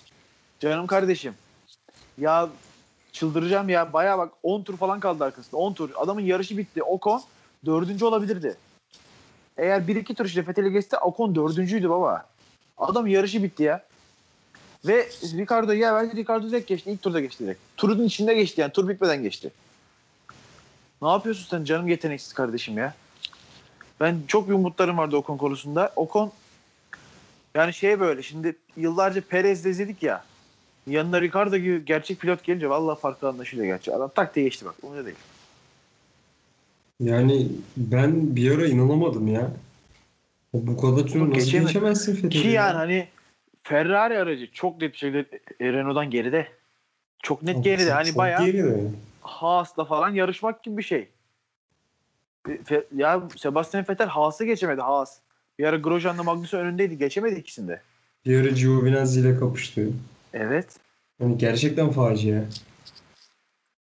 Canım kardeşim. Ya çıldıracağım ya. Baya bak 10 tur falan kaldı arkasında. 10 tur. Adamın yarışı bitti. Ocon dördüncü olabilirdi. Eğer 1-2 tur işte Vettel'i geçti Ocon dördüncüydü baba. Adam yarışı bitti ya. Ve Ricardo ya bence Ricardo direkt geçti. İlk turda geçti direkt. Turun içinde geçti yani. Tur bitmeden geçti. Ne yapıyorsun sen canım yeteneksiz kardeşim ya? Ben çok bir umutlarım vardı Ocon konusunda. Ocon yani şey böyle şimdi yıllarca Perez'de izledik ya. Yanına Ricardo gibi gerçek pilot gelince vallahi farklı anlaşılıyor gerçi. Adam tak diye geçti bak. Umurda değil. Yani ben bir ara inanamadım ya. Bu kadar Oğlum nasıl geçemedi. geçemezsin Fethel'i? Ki ya? yani hani Ferrari aracı çok net bir şekilde Renault'dan geride. Çok net geride. Çok- Hani çok bayağı geride. Haas'la falan yarışmak gibi bir şey. Fe- Ya Sebastian Vettel Haas'ı geçemedi Haas. Bir ara Grosjean'la Magnussen önündeydi. Geçemedi ikisinde. Bir ara Giovinazzi ile kapıştı. Evet. Hani gerçekten facia.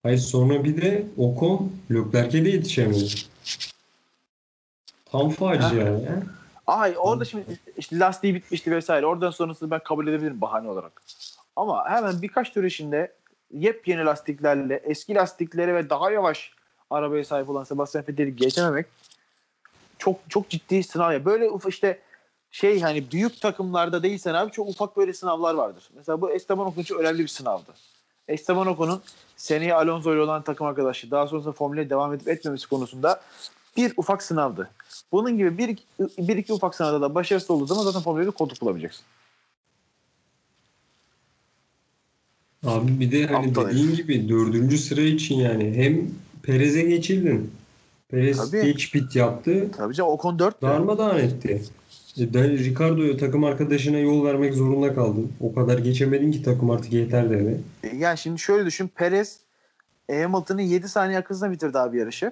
Hayır sonra bir de Ocon Leclerc'e de yetişemedi. Tam facia ya. Ay orada şimdi işte lastiği bitmişti vesaire. Oradan sonrasını ben kabul edebilirim bahane olarak. Ama hemen birkaç tur içinde yepyeni lastiklerle, eski lastiklere ve daha yavaş arabaya sahip olan Sebastian Vettel'i geçememek çok çok ciddi sınav ya. Böyle işte şey hani büyük takımlarda değilsen abi çok ufak böyle sınavlar vardır. Mesela bu Esteban Ocon için önemli bir sınavdı. Esteban Ocon'un seneye Alonso ile olan takım arkadaşı daha sonrasında Formula'ya devam edip etmemesi konusunda bir ufak sınavdı. Bunun gibi bir bir iki ufak sınavda da başarısız olduğu zaman zaten Formula'da koltuk bulabileceksin. Abi bir de hani Aptal dediğin gibi dördüncü sıra için yani hem Perez'e geçildin. Perez Tabii. geç pit yaptı. Tabii canım Ocon 4 Darmadağın etti. E, ben Ricardo'ya takım arkadaşına yol vermek zorunda kaldın. O kadar geçemedin ki takım artık yeter dedi. Yani şimdi şöyle düşün. Perez e, Hamilton'ı 7 saniye arkasında bitirdi abi yarışı.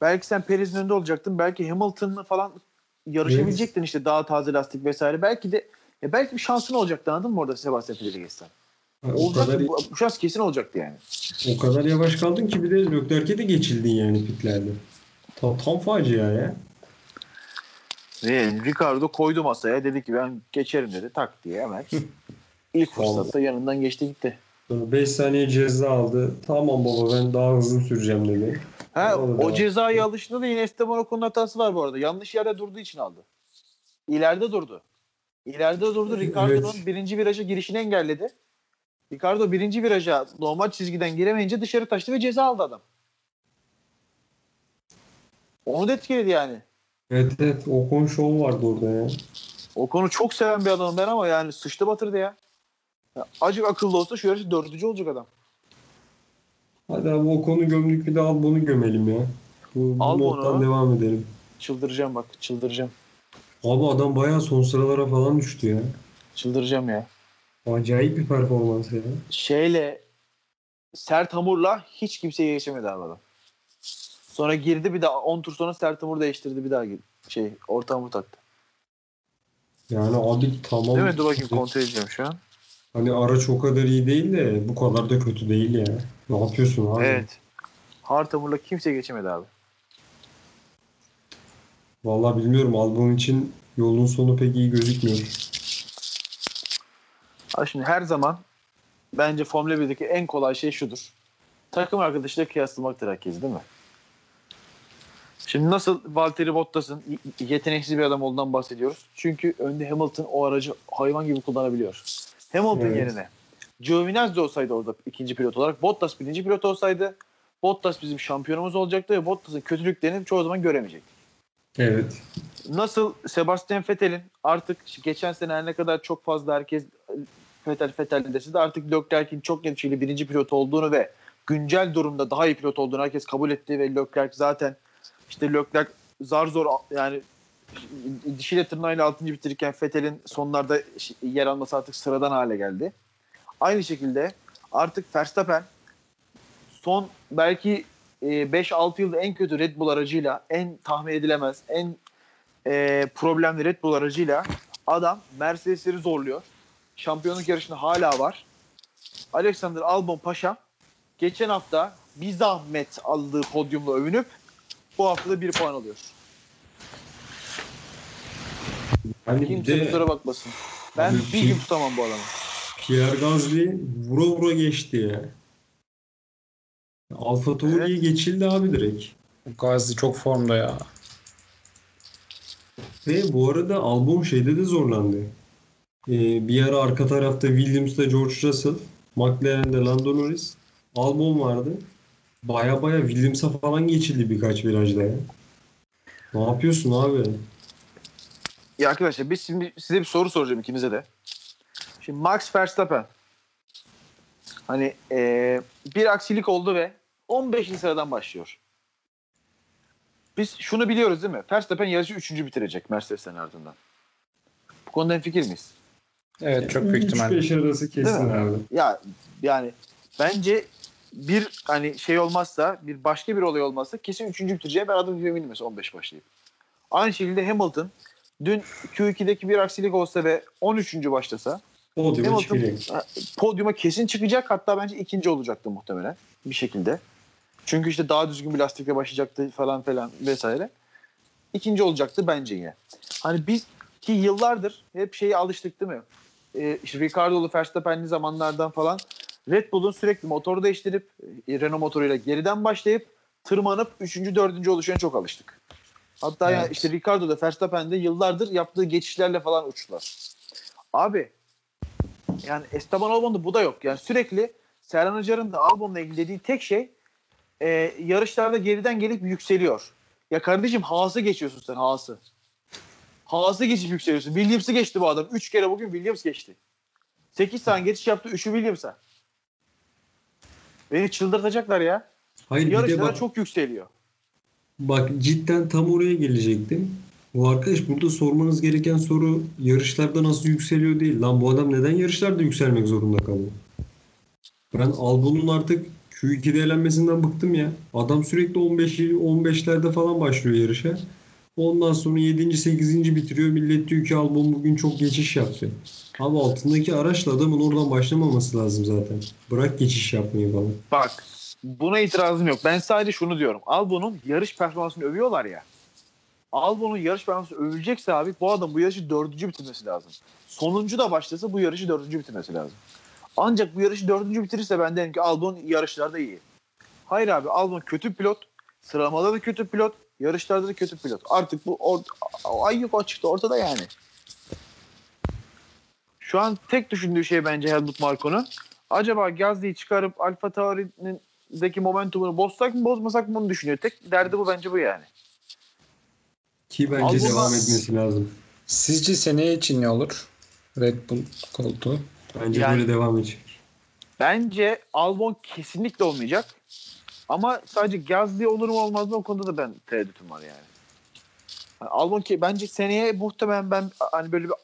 Belki sen Perez'in önünde olacaktın. Belki Hamilton'la falan yarışabilecektin işte daha taze lastik vesaire. Belki de ya belki bir şansın olacaktı anladın mı orada Sebastian geçsen? Ha, O Olacaktı. kadar, Bu, bu şans kesin olacaktı yani. o kadar yavaş kaldın ki bir de Leclerc'e de geçildin yani pitlerde. Tam, tam facia ya. Ve Ricardo koydu masaya dedi ki ben geçerim dedi tak diye hemen. İlk fırsatta yanından geçti gitti. Sonra 5 saniye ceza aldı. Tamam baba ben daha hızlı süreceğim dedi. Ha, o cezayı alışında da yine Esteban Ocon'un hatası var bu arada. Yanlış yerde durduğu için aldı. İleride durdu. İleride durdu. Ricardo'nun Evet. birinci viraja girişini engelledi. Ricardo birinci viraja normal çizgiden giremeyince dışarı taştı ve ceza aldı adam. Onu da etkiledi yani. Evet evet Ocon Show vardı orada ya. O konu çok seven bir adamım ben ama yani sıçtı batırdı ya. ya acık akıllı olsa şu yarışı dördüncü olacak adam. Hadi abi Ocon'u gömdük bir de Albon'u gömelim ya. Bu, bu Albon'u? moddan devam edelim. Çıldıracağım bak çıldıracağım. Abi adam bayağı son sıralara falan düştü ya. Çıldıracağım ya. Acayip bir performans ya. şeyle sert hamurla hiç kimseye geçemedi abi adam. Sonra girdi bir daha 10 tur sonra sert hamur değiştirdi bir daha girdi. Şey orta hamur taktı. Yani abi tamam. Değil mi? Dur bakayım kontrol edeceğim şu an. Hani araç o kadar iyi değil de bu kadar da kötü değil ya. Ne yapıyorsun abi? Evet. Hard hamurla kimse geçemedi abi. Vallahi bilmiyorum Albon için yolun sonu pek iyi gözükmüyor. Ha şimdi her zaman bence Formula 1'deki en kolay şey şudur. Takım arkadaşıyla kıyaslamaktır herkes değil mi? Şimdi nasıl Valtteri Bottas'ın yeteneksiz bir adam olduğundan bahsediyoruz. Çünkü önde Hamilton o aracı hayvan gibi kullanabiliyor. Hamilton Evet. yerine Giovinazzi olsaydı orada ikinci pilot olarak Bottas birinci pilot olsaydı Bottas bizim şampiyonumuz olacaktı ve Bottas'ın kötülüklerini çoğu zaman göremeyecektik. Evet. Nasıl Sebastian Vettel'in artık geçen sene her ne kadar çok fazla herkes Vettel dese de artık Leclerc'in çok net bir şekilde birinci pilot olduğunu ve güncel durumda daha iyi pilot olduğunu herkes kabul etti ve Leclerc zaten işte Leclerc zar zor yani dişiyle tırnağıyla 6. bitirirken Vettel'in sonlarda yer alması artık sıradan hale geldi. Aynı şekilde artık Verstappen son belki e, 5-6 yılda en kötü Red Bull aracıyla en tahmin edilemez, en e, problemli Red Bull aracıyla adam Mercedes'leri zorluyor. Şampiyonluk yarışında hala var. Alexander Albon Paşa geçen hafta bir zahmet aldığı podyumla övünüp bu hafta da bir puan alıyor. Bir Kimse de kusura bakmasın. Ben bir gün tutamam bu adamı. Pierre Gasly vura vura geçti ya. Alfa Tauri'ye geçildi abi direkt. Gazi çok formda ya. Ve bu arada Albon şeyde de zorlandı. Ee, bir ara arka tarafta Williams'da George Russell, McLaren'de Lando Norris, Albon vardı. Baya baya Williams'a falan geçildi birkaç virajda ya. Ne yapıyorsun abi? Ya arkadaşlar biz şimdi size bir soru soracağım ikinize de. Şimdi Max Verstappen Hani e, bir aksilik oldu ve 15. sıradan başlıyor. Biz şunu biliyoruz değil mi? Verstappen yarışı 3. bitirecek Mercedes'ten ardından. Bu konuda en fikir miyiz? Evet çok büyük ihtimalle. 3-5 arası kesin abi. Ya yani bence bir hani şey olmazsa bir başka bir olay olmazsa kesin 3. bitireceği ben adım gibi eminim mesela 15 başlayıp. Aynı şekilde Hamilton dün Q2'deki bir aksilik olsa ve 13. başlasa Podyuma Hamilton çıkacak. podyuma kesin çıkacak hatta bence ikinci olacaktı muhtemelen bir şekilde. Çünkü işte daha düzgün bir lastikle başlayacaktı falan falan vesaire. İkinci olacaktı bence yine. Hani biz ki yıllardır hep şeye alıştık değil mi? Ee, işte Ricardo'lu Verstappen'li zamanlardan falan Red Bull'un sürekli motoru değiştirip e, Renault motoruyla geriden başlayıp tırmanıp 3. 4. oluşuna çok alıştık. Hatta ya Evet. işte Ricardo da Verstappen de yıllardır yaptığı geçişlerle falan uçtular. Abi yani Esteban Albon'da bu da yok. Yani sürekli Serhan Acar'ın da Albon'la ilgili dediği tek şey e, yarışlarda geriden gelip yükseliyor. Ya kardeşim Haas'ı geçiyorsun sen Haas'ı. Haas'ı geçip yükseliyorsun. Williams'ı geçti bu adam. 3 kere bugün Williams geçti. 8 tane geçiş yaptı. 3'ü Williams'a. Beni çıldırtacaklar ya. Hayır Yarışlara bak, çok yükseliyor. bak cidden tam oraya gelecektim. Bu arkadaş burada sormanız gereken soru yarışlarda nasıl yükseliyor değil. Lan bu adam neden yarışlarda yükselmek zorunda kalıyor? Ben Albon'un artık Q2'de elenmesinden bıktım ya. Adam sürekli 15 15'lerde falan başlıyor yarışa. Ondan sonra 7. 8. bitiriyor. Millet diyor ki Albon bugün çok geçiş yaptı. Abi altındaki araçla adamın oradan başlamaması lazım zaten. Bırak geçiş yapmayı falan. Bak buna itirazım yok. Ben sadece şunu diyorum. Albon'un yarış performansını övüyorlar ya. Albon'un yarış performansı övülecekse abi bu adam bu yarışı dördüncü bitirmesi lazım. Sonuncu da başlasa bu yarışı dördüncü bitirmesi lazım. Ancak bu yarışı dördüncü bitirirse ben derim ki Albon yarışlarda iyi. Hayır abi Albon kötü pilot. Sıralamada da kötü pilot. Yarışlarda da kötü pilot. Artık bu or- ay yok açıkta ortada yani. Şu an tek düşündüğü şey bence Helmut Marko'nun. Acaba Gazli'yi çıkarıp Alfa Tauri'deki momentumunu bozsak mı bozmasak mı bunu düşünüyor. Tek derdi bu bence bu yani. Ki bence Albon'a- devam etmesi lazım. Sizce seneye için ne olur? Red Bull koltuğu. Bence Yani- böyle devam edecek. Bence Albon kesinlikle olmayacak. Ama sadece Gazli olur mu olmaz mı o konuda da ben tereddütüm var yani. Yani Albon ki bence seneye muhtemelen ben hani böyle bir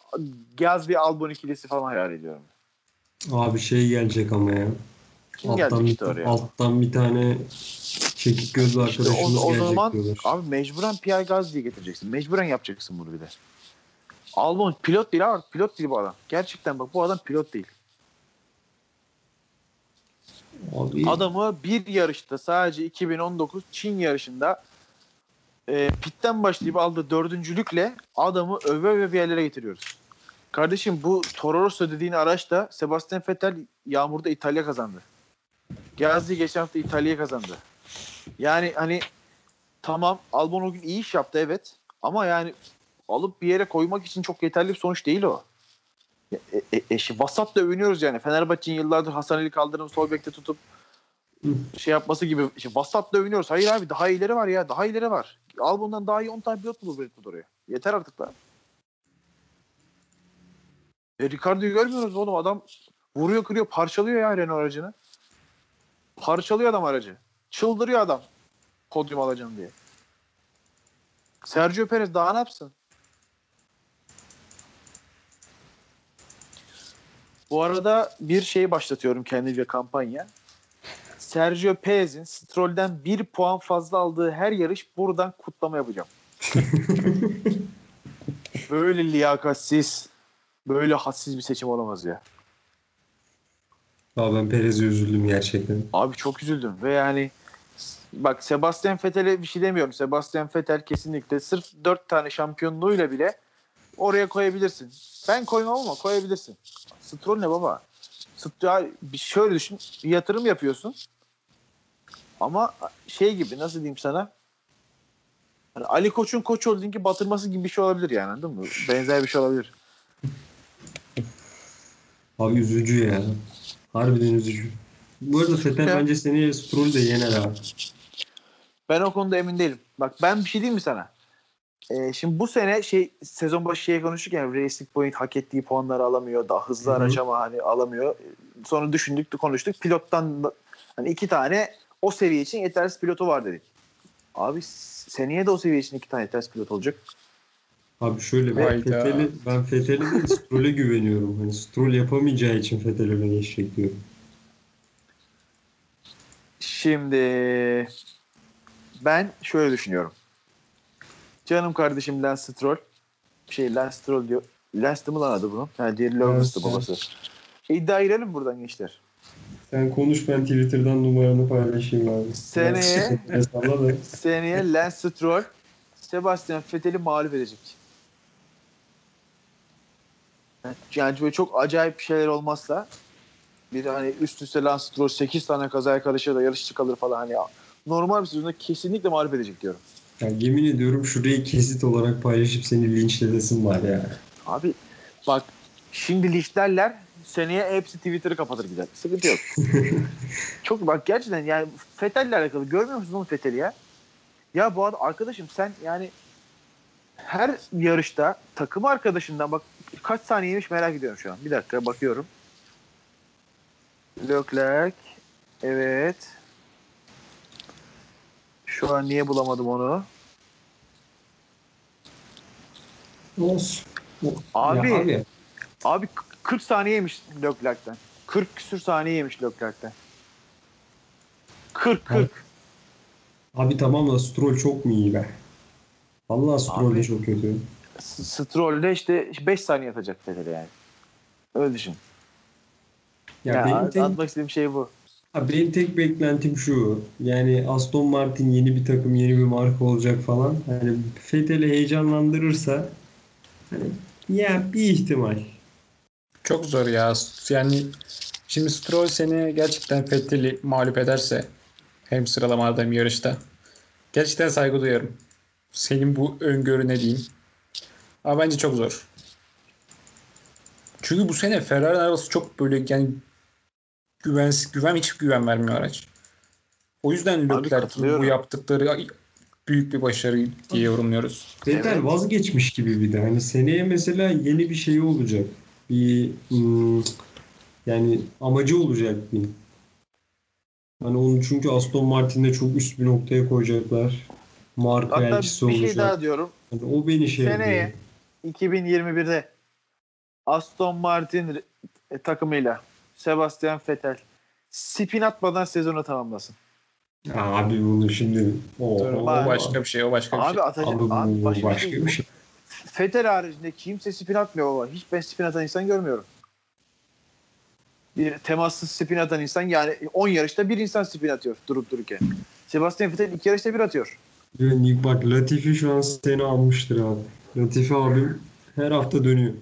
Gazli Albon ikilisi falan hayal ediyorum. Abi şey gelecek ama ya. Kim alttan, gelecek bir, işte oraya? alttan bir tane çekik gözlü İşte arkadaşımız o, o gelecek zaman diyorlar. abi mecburen Pierre Gasly'yi getireceksin. Mecburen yapacaksın bunu bir de. Albon pilot değil abi. Pilot değil bu adam. Gerçekten bak bu adam pilot değil. Abi, Adamı bir yarışta sadece 2019 Çin yarışında e, pitten başlayıp aldığı dördüncülükle adamı öve öve bir yerlere getiriyoruz. Kardeşim bu Toro Rosso dediğin araçta Sebastian Vettel yağmurda İtalya kazandı. Gazli geçen hafta İtalya kazandı. Yani hani tamam Albon o gün iyi iş yaptı evet. Ama yani alıp bir yere koymak için çok yeterli bir sonuç değil o. E, e, e, şey, vasat da övünüyoruz yani. Fenerbahçe'nin yıllardır Hasan Ali Kaldırım sol bekte tutup şey yapması gibi. Işte vasat da övünüyoruz. Hayır abi daha iyileri var ya. Daha iyileri var. Al bundan daha iyi 10 tane pilot bulur Bull oraya. Yeter artık lan. E, Ricardo'yu görmüyoruz oğlum. Adam vuruyor kırıyor parçalıyor ya Renault aracını. Parçalıyor adam aracı. Çıldırıyor adam. Podyum alacağım diye. Sergio Perez daha ne yapsın? Bu arada bir şey başlatıyorum kendimce kampanya. Sergio Perez'in Stroll'den bir puan fazla aldığı her yarış buradan kutlama yapacağım. böyle liyakatsiz, böyle hadsiz bir seçim olamaz ya. Abi ben Perez'e üzüldüm gerçekten. Abi çok üzüldüm ve yani bak Sebastian Vettel'e bir şey demiyorum. Sebastian Vettel kesinlikle sırf 4 tane şampiyonluğuyla bile oraya koyabilirsin. Ben koymam ama koyabilirsin. Stroll ne baba? Stroll, bir şöyle düşün. Bir yatırım yapıyorsun. Ama şey gibi nasıl diyeyim sana? Hani Ali Koç'un Koç Holding'i batırması gibi bir şey olabilir yani anladın mı? Benzer bir şey olabilir. Abi üzücü ya. Harbiden üzücü. Bu arada Fetel bence seneye Stroll de yener abi. Ben o konuda emin değilim. Bak ben bir şey diyeyim mi sana? E, şimdi bu sene şey sezon başı şeye konuştuk ya Racing Point hak ettiği puanları alamıyor. Daha hızlı Hı hı. araç ama hani alamıyor. Sonra düşündük de konuştuk. Pilottan da- hani iki tane o seviye için yetersiz pilotu var dedik. Abi seneye de o seviye için iki tane yetersiz pilot olacak. Abi şöyle ben Hayda. Fethel'e ben Fethel'e değil Stroll'e güveniyorum. Hani Stroll yapamayacağı için Fethel'e öne geçecek diyorum. Şimdi ben şöyle düşünüyorum. Canım kardeşim Lance Stroll. Şey Lance Stroll diyor. Lance mı lan adı bunun? Ha, diğeri Lotus'tu Lance. babası. İddia girelim buradan gençler. Sen konuş ben Twitter'dan numaranı paylaşayım abi. Seneye-. Seneye Lance Stroll Sebastian Vettel'i mağlup edecek. Yani böyle çok acayip şeyler olmazsa bir hani üst üste Lance Stroll 8 tane kazaya karışır da yarışçı kalır falan hani normal bir sezonda kesinlikle mağlup edecek diyorum. Ya yemin ediyorum şurayı kesit olarak paylaşıp seni linçledesin var ya. Abi bak şimdi listelerler seneye hepsi Twitter'ı kapatır gider. Sıkıntı yok. Çok bak gerçekten yani Fethel'le alakalı görmüyor musun oğlum Fethel'i ya? Ya bu adam arkadaşım sen yani her yarışta takım arkadaşından bak kaç saniyeymiş merak ediyorum şu an. Bir dakika bakıyorum. Leclerc evet. Şu an niye bulamadım onu? Olsun. Abi, Ya abi Abi k- 40 saniyeymiş Leclerc'ten. 40 küsür saniyeymiş Leclerc'ten. 40 40. Abi tamam da Stroll çok mu iyi be? Vallahi Stroll de Abi. çok kötü. Stroll'de işte 5 saniye atacak Fethel'e yani. Öyle düşün. Ya, Ya, benim, atmak istediğim şey bu. Benim tek beklentim şu. Yani Aston Martin yeni bir takım, yeni bir marka olacak falan. Hani Vettel'i heyecanlandırırsa hani ya bir ihtimal. Çok zor ya. Yani şimdi Stroll seni gerçekten Vettel'i mağlup ederse hem sıralamada hem yarışta gerçekten saygı duyarım. Senin bu öngörüne diyeyim. Ama bence çok zor. Çünkü bu sene Ferrari arabası çok böyle yani güvensiz, güven hiç güven vermiyor araç. O yüzden Leclerc'in bu yaptıkları büyük bir başarı diye yorumluyoruz. Vettel Evet. vazgeçmiş gibi bir de. Hani seneye mesela yeni bir şey olacak. Bir hmm, yani amacı olacak diyeyim. Hani onu çünkü Aston Martin'de çok üst bir noktaya koyacaklar. Marka Hatta elçisi bir olacak. şey daha diyorum. Hani o beni şey Seneye yapıyor. 2021'de Aston Martin takımıyla Sebastian Vettel spin atmadan sezonu tamamlasın. Abi bunu şimdi o, Dur, o, başka bir şey, o başka bir Abi şey. atacak. Abi bu Abi, başka, başka bir şey. bir şey. Haricinde kimse spin atmıyor baba. Hiç ben spin atan insan görmüyorum. Bir temassız spin atan insan yani 10 yarışta bir insan spin atıyor durup dururken. Sebastian Vettel iki yarışta bir atıyor. Yani bak Latifi şu an seni almıştır abi. Latifi abim her hafta dönüyor.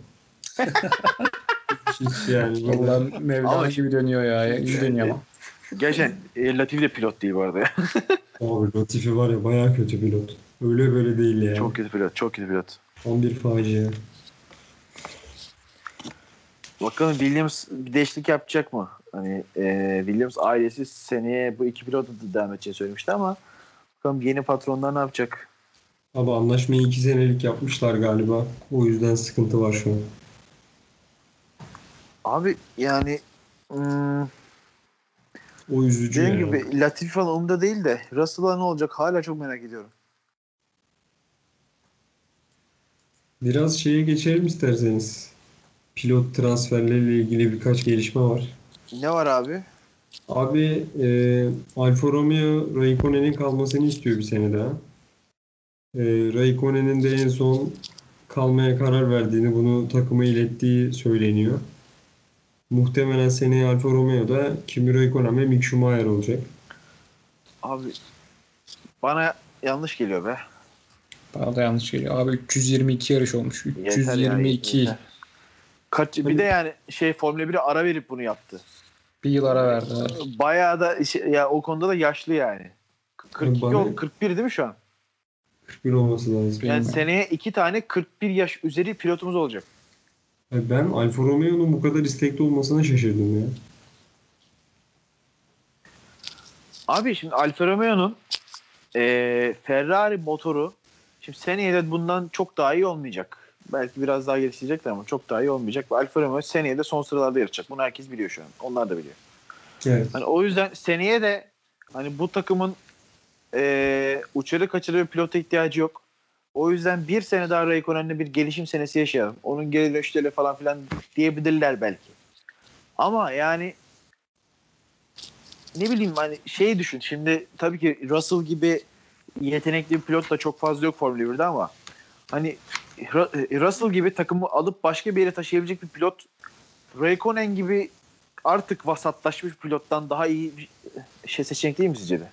Hiç yani. Vallahi Mevlana Ama- gibi dönüyor ya. İyi dönüyor ama. Gerçekten e, Latifi de pilot değil bu arada ya. Abi Latifi var ya bayağı kötü pilot. Öyle böyle değil yani. Çok kötü pilot, çok kötü pilot. Tam bir facia. Bakalım Williams bir değişiklik yapacak mı? Hani e, Williams ailesi seneye bu iki pilotu da devam edeceğini söylemişti ama bakalım yeni patronlar ne yapacak? Abi anlaşmayı iki senelik yapmışlar galiba. O yüzden sıkıntı var şu an. Abi yani hmm, O üzücü dediğim yani. gibi Latifi falan umurumda değil de Russell'a ne olacak hala çok merak ediyorum. Biraz şeye geçelim isterseniz. Pilot transferleriyle ilgili birkaç gelişme var. Ne var abi? Abi e, Alfa Romeo Raikkonen'in kalmasını istiyor bir sene daha. E, Raikkonen'in de en son kalmaya karar verdiğini, bunu takıma ilettiği söyleniyor. Muhtemelen seneye Alfa Romeo'da Kimi Raikkonen ve Mick Schumacher olacak. Abi bana yanlış geliyor be. Bana da yanlış geliyor. Abi 322 yarış olmuş. Yeter 322. yani, yeter. Kaç, bir de yani şey Formula 1'e ara verip bunu yaptı. Bir yıl ara verdiler. Bayağı da ya o konuda da yaşlı yani. 42 Bana- oldu, 41 değil mi şu an? 41 olması lazım. Yani Bilmiyorum. seneye iki tane 41 yaş üzeri pilotumuz olacak. Yani Ben Alfa Romeo'nun bu kadar istekli olmasına şaşırdım ya. Abi şimdi Alfa Romeo'nun eee, Ferrari motoru Şimdi seneye de bundan çok daha iyi olmayacak. Belki biraz daha gelişecekler ama çok daha iyi olmayacak. Ve Alfa Romeo seneye de son sıralarda yarışacak. Bunu herkes biliyor şu an. Onlar da biliyor. Evet. Hani o yüzden seneye de hani bu takımın e, uçarı kaçırı bir pilota ihtiyacı yok. O yüzden bir sene daha Raikkonen'le bir gelişim senesi yaşayalım. Onun geri dönüşleriyle falan filan diyebilirler belki. Ama yani ne bileyim hani şey düşün. Şimdi tabii ki Russell gibi yetenekli bir pilot da çok fazla yok Formula 1'de ama hani Ru- Russell gibi takımı alıp başka bir yere taşıyabilecek bir pilot Raikkonen gibi artık vasatlaşmış pilottan daha iyi bir şey seçenek değil mi sizce de?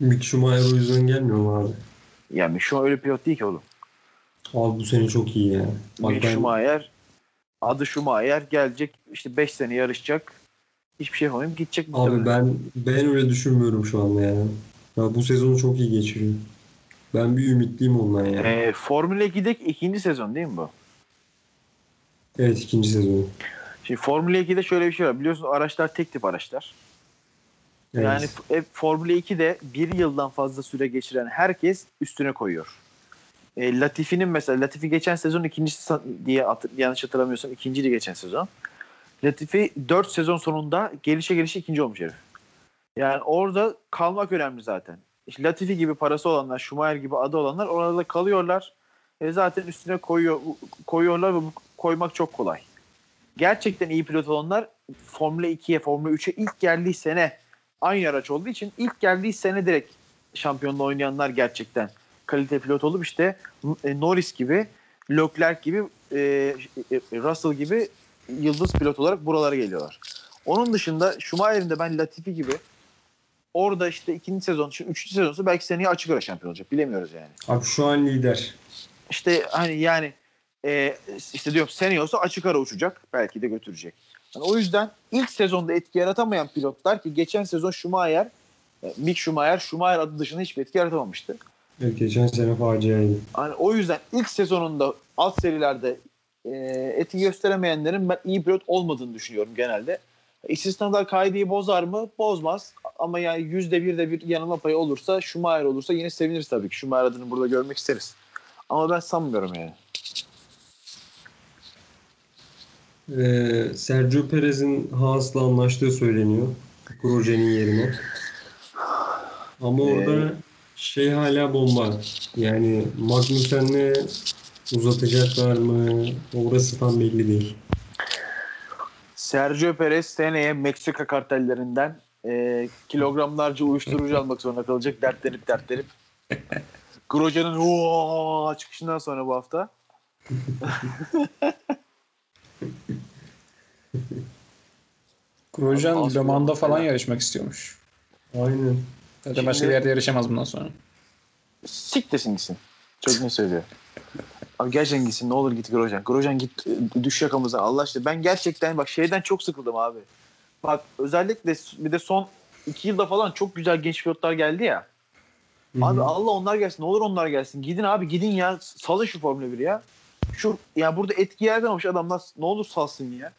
Mick Schumacher o yüzden gelmiyor mu abi? Yani şu an öyle pilot değil ki oğlum. Abi bu sene çok iyi ya. Bak ben Schumacher adı Schumacher gelecek işte 5 sene yarışacak. Hiçbir şey yapamayıp gidecek abi muhtemelen. ben ben öyle düşünmüyorum şu anda ya. Ya bu sezonu çok iyi geçiriyor. Ben bir ümitliyim ondan ya. Ee, Formula 2'deki ikinci sezon değil mi bu? Evet ikinci sezonu. Şimdi Formula 2'de şöyle bir şey var. Biliyorsunuz araçlar tek tip araçlar. Evet. Yani hep Formula 2'de bir yıldan fazla süre geçiren herkes üstüne koyuyor. E, Latifi'nin mesela Latifi geçen sezon ikincisi sa- diye hatır- yanlış hatırlamıyorsam ikinciydi geçen sezon. Latifi 4 sezon sonunda gelişe gelişe ikinci olmuş herif. Yani orada kalmak önemli zaten. İşte Latifi gibi parası olanlar, Schumacher gibi adı olanlar orada kalıyorlar. E zaten üstüne koyuyor koyuyorlar ve koymak çok kolay. Gerçekten iyi pilot olanlar Formula 2'ye, Formula 3'e ilk geldiği sene aynı araç olduğu için ilk geldiği sene direkt şampiyonla oynayanlar gerçekten kalite pilot olup işte e, Norris gibi, Leclerc gibi, e, e, Russell gibi yıldız pilot olarak buralara geliyorlar. Onun dışında Schumacher'in de ben Latifi gibi orada işte ikinci sezon, şimdi üçüncü sezonsa belki seneye açık ara şampiyon olacak. Bilemiyoruz yani. Abi şu an lider. İşte hani yani e, işte diyorum seneye olsa açık ara uçacak. Belki de götürecek. Yani o yüzden ilk sezonda etki yaratamayan pilotlar ki geçen sezon Schumacher, e, Mick Schumacher, Schumacher adı dışında hiçbir etki yaratamamıştı. Evet, geçen sene faciaydı. Hani o yüzden ilk sezonunda alt serilerde e, etki gösteremeyenlerin ben iyi pilot olmadığını düşünüyorum genelde. İstisnalar kaideyi bozar mı? Bozmaz. Ama yani yüzde bir de bir yanılma payı olursa Schumacher olursa yine seviniriz tabii ki. Schumacher adını burada görmek isteriz. Ama ben sanmıyorum yani. Ee, Sergio Perez'in Haas'la anlaştığı söyleniyor. Grosje'nin yerine. Ama orada şey hala bomba. Yani Magnussen'le uzatacaklar mı? Orası tam belli değil. Sergio Perez seneye Meksika kartellerinden e, kilogramlarca uyuşturucu almak zorunda kalacak. Dertlenip dertlenip. Grosje'nin çıkışından sonra bu hafta. Grosjean Le Mans'da falan yarışmak istiyormuş. Aynen. Zaten Şimdi- başka bir yerde yarışamaz bundan sonra. Sik desin gitsin. Çok ne söylüyor. Abi gerçekten gitsin ne olur git Grosjean. Grosjean git e, düş yakamızdan Allah aşkına. Ben gerçekten bak şeyden çok sıkıldım abi. Bak özellikle bir de son iki yılda falan çok güzel genç pilotlar geldi ya. Hı hı. Abi Allah onlar gelsin. Ne olur onlar gelsin. Gidin abi gidin ya. Salın şu Formula 1'i ya. Şu ya burada etki yaratamamış adamlar ne olur salsın ya.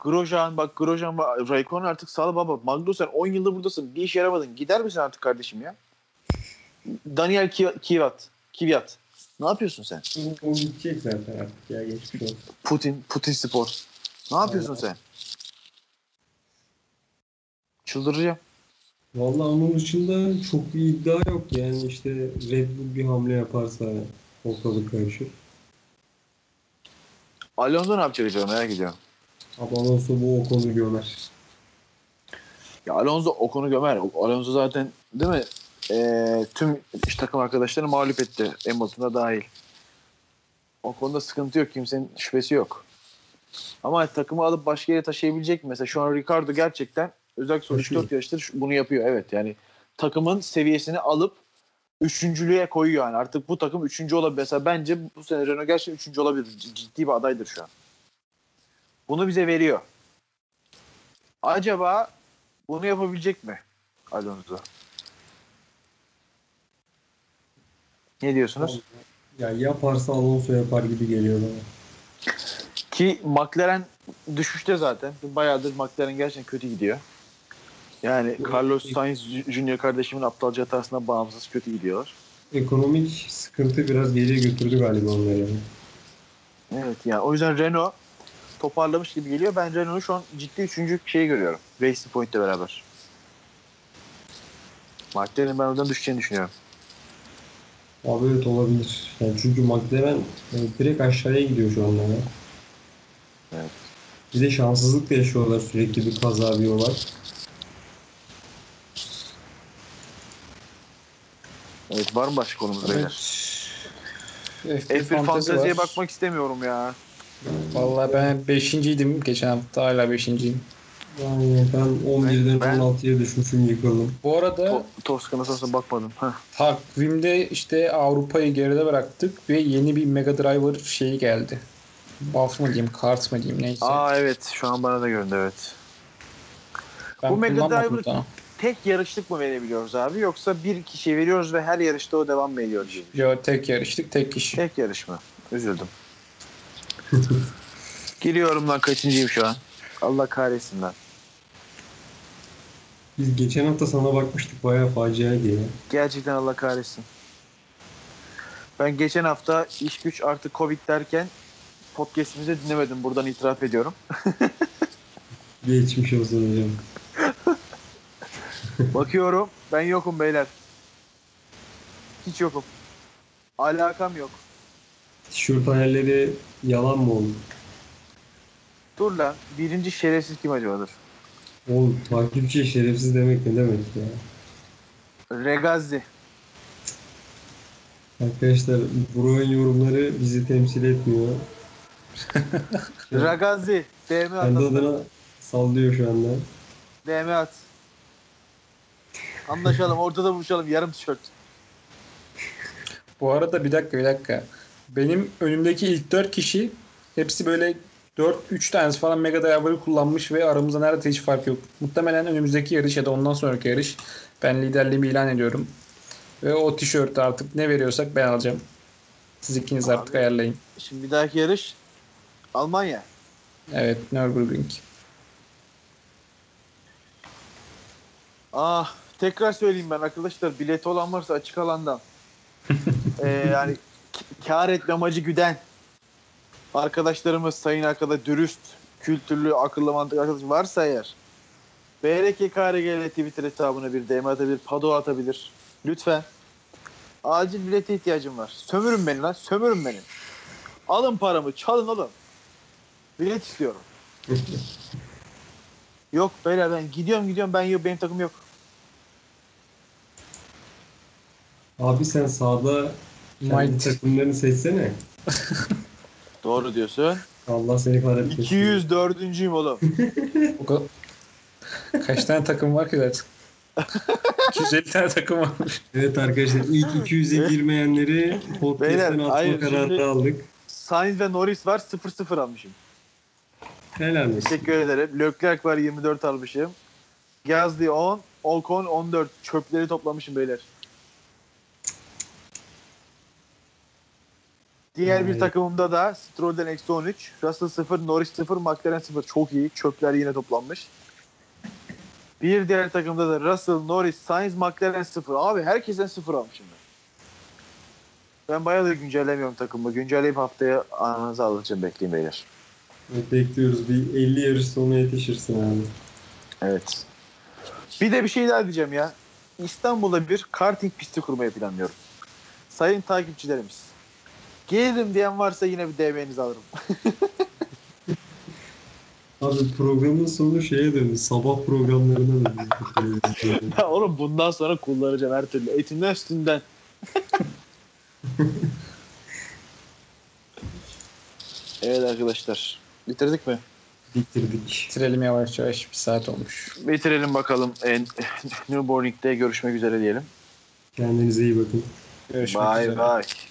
Grosjean bak Grosjean var. Raikkonen artık sağ baba. Magnussen 10 yıldır buradasın. Bir iş yaramadın. Gider misin artık kardeşim ya? Daniel Ki- Kivat. Kivyat. Ne yapıyorsun sen? O gidecek zaten artık ya geçmiş olsun. Putin, Putin Spor. Ne yapıyorsun sen? Çıldıracağım. Vallahi onun dışında çok bir iddia yok. Yani işte Red Bull bir hamle yaparsa ortalık karışır. Alonso ne yapacak acaba merak ediyorum. Ama Alonso bu Ocon'u gömer. Ya Alonso Ocon'u gömer. Alonso zaten değil mi? Ee, tüm iş takım arkadaşlarını mağlup etti. Hamilton'a dahil. O konuda sıkıntı yok. Kimsenin şüphesi yok. Ama takımı alıp başka yere taşıyabilecek mi? Mesela şu an Ricardo gerçekten özellikle son Taşıyor. 3-4 yaştır şu- bunu yapıyor. Evet yani takımın seviyesini alıp üçüncülüğe koyuyor yani. Artık bu takım üçüncü olabilir. Mesela bence bu sene Renault gerçekten üçüncü olabilir. Ciddi bir adaydır şu an. Bunu bize veriyor. Acaba bunu yapabilecek mi Alonso? Ne diyorsunuz? Ya yaparsa Alonso yapar gibi geliyor bana. Ki McLaren düşüşte zaten. Bayağıdır McLaren gerçekten kötü gidiyor. Yani Carlos Sainz Junior kardeşimin aptalca hatasına bağımsız kötü gidiyor. Ekonomik sıkıntı biraz geriye götürdü galiba onları. yani. Evet yani o yüzden Renault toparlamış gibi geliyor. Ben Renault'u şu an ciddi üçüncü şeyi görüyorum. Racing Point'le beraber. McLaren'in ben oradan düşeceğini düşünüyorum. Abi evet olabilir. Yani çünkü McLaren e, direkt aşağıya gidiyor şu anda ya. Evet. Bir de şanssızlık da yaşıyorlar sürekli bir kaza bir olay. Evet var mı başka konumuz Evet. beyler? F1 F1 fantezi fanteziye bakmak istemiyorum ya. Vallahi ben 5.ydim geçen hafta hala 5.yim. Yani ben 11'den Ben- 16'ya düşmüşüm yıkıldım. Bu arada To- Toskana sonrasına bakmadım. Heh. takvimde işte Avrupa'yı geride bıraktık ve yeni bir Mega Driver şeyi geldi. Buff mı diyeyim, kart mı diyeyim neyse. Aa evet şu an bana da göründü evet. ben bu Mega Driver- daha. Tek yarışlık mı verebiliyoruz abi yoksa bir kişiye veriyoruz ve her yarışta o devam mı ediyor gibi? Yo tek yarıştık, tek kişi. Tek yarış mı? Üzüldüm. Giriyorum lan kaçıncıyım şu an? Allah kahretsin lan. Biz geçen hafta sana bakmıştık bayağı faciaydı ya. Gerçekten Allah kahretsin. Ben geçen hafta iş güç artık Covid derken podcast'imizi dinlemedim. Buradan itiraf ediyorum. Geçmiş olsun hocam. Bakıyorum. Ben yokum beyler. Hiç yokum. Alakam yok. Tişört hayalleri yalan mı oldu? Dur lan. Birinci şerefsiz kim acaba dur? Oğlum takipçi şerefsiz demek ne demek ya? Regazi. Arkadaşlar Burak'ın yorumları bizi temsil etmiyor. Ragazi. DM Kendi at. adına sallıyor şu anda. DM at. Anlaşalım. Ortada buluşalım. Yarım tişört. Bu arada bir dakika bir dakika. Benim önümdeki ilk 4 kişi hepsi böyle 4-3 tanesi falan Mega Driver'ı kullanmış ve aramızda neredeyse hiç fark yok. Muhtemelen önümüzdeki yarış ya da ondan sonraki yarış ben liderliğimi ilan ediyorum. Ve o tişörtü artık ne veriyorsak ben alacağım. Siz ikiniz Abi. artık ayarlayın. Şimdi bir dahaki yarış Almanya. Evet Nürburgring. Ah tekrar söyleyeyim ben arkadaşlar bileti olan varsa açık alandan. Ee, yani kar etme amacı güden arkadaşlarımız sayın arkadaş dürüst, kültürlü, akıllı mantıklı arkadaş varsa eğer BRK KRGL Twitter hesabına bir DM atabilir, pado atabilir. Lütfen. Acil bilete ihtiyacım var. Sömürün beni lan, sömürün beni. Alın paramı, çalın alın. Bilet istiyorum. Yok beyler ben gidiyorum gidiyorum ben yok benim takım yok. Abi sen sağda kendi Might. takımlarını seçsene. Doğru diyorsun. Allah seni kahretmesin. 204.'üyüm oğlum. O kadar... Kaç tane takım var ki zaten? 250 tane takım varmış. Evet arkadaşlar ilk 200'e girmeyenleri podcast'ten Beyler, atma hayır, kararı şimdi- aldık. Sainz ve Norris var 0-0 almışım. Helal olsun. Teşekkür ederim. Leclerc var 24 almışım. Gasly 10, Ocon 14. Çöpleri toplamışım beyler. Diğer bir takımımda da Stroll'den eksi 13, Russell 0, Norris 0, McLaren 0. Çok iyi. Çöpler yine toplanmış. Bir diğer takımda da Russell, Norris, Sainz, McLaren 0. Abi herkesten 0 almışım ben. Ben bayağı da güncellemiyorum takımı. Güncelleyip haftaya ananızı alacağım bekleyin beyler. Evet, bekliyoruz. Bir 50 yarış sonuna yetişirsin abi. Evet. Bir de bir şey daha diyeceğim ya. İstanbul'da bir karting pisti kurmayı planlıyorum. Sayın takipçilerimiz. Gelirim diyen varsa yine bir DM'nizi alırım. Abi programın sonu şeye döndü. Sabah programlarına döndü. Ya Oğlum bundan sonra kullanacağım her türlü. Etinden üstünden. evet arkadaşlar. Bitirdik mi? Bitirdik. Bitirelim yavaş yavaş. Bir saat olmuş. Bitirelim bakalım. En, New Morning'de görüşmek üzere diyelim. Kendinize iyi bakın. Görüşmek Bye üzere. bye.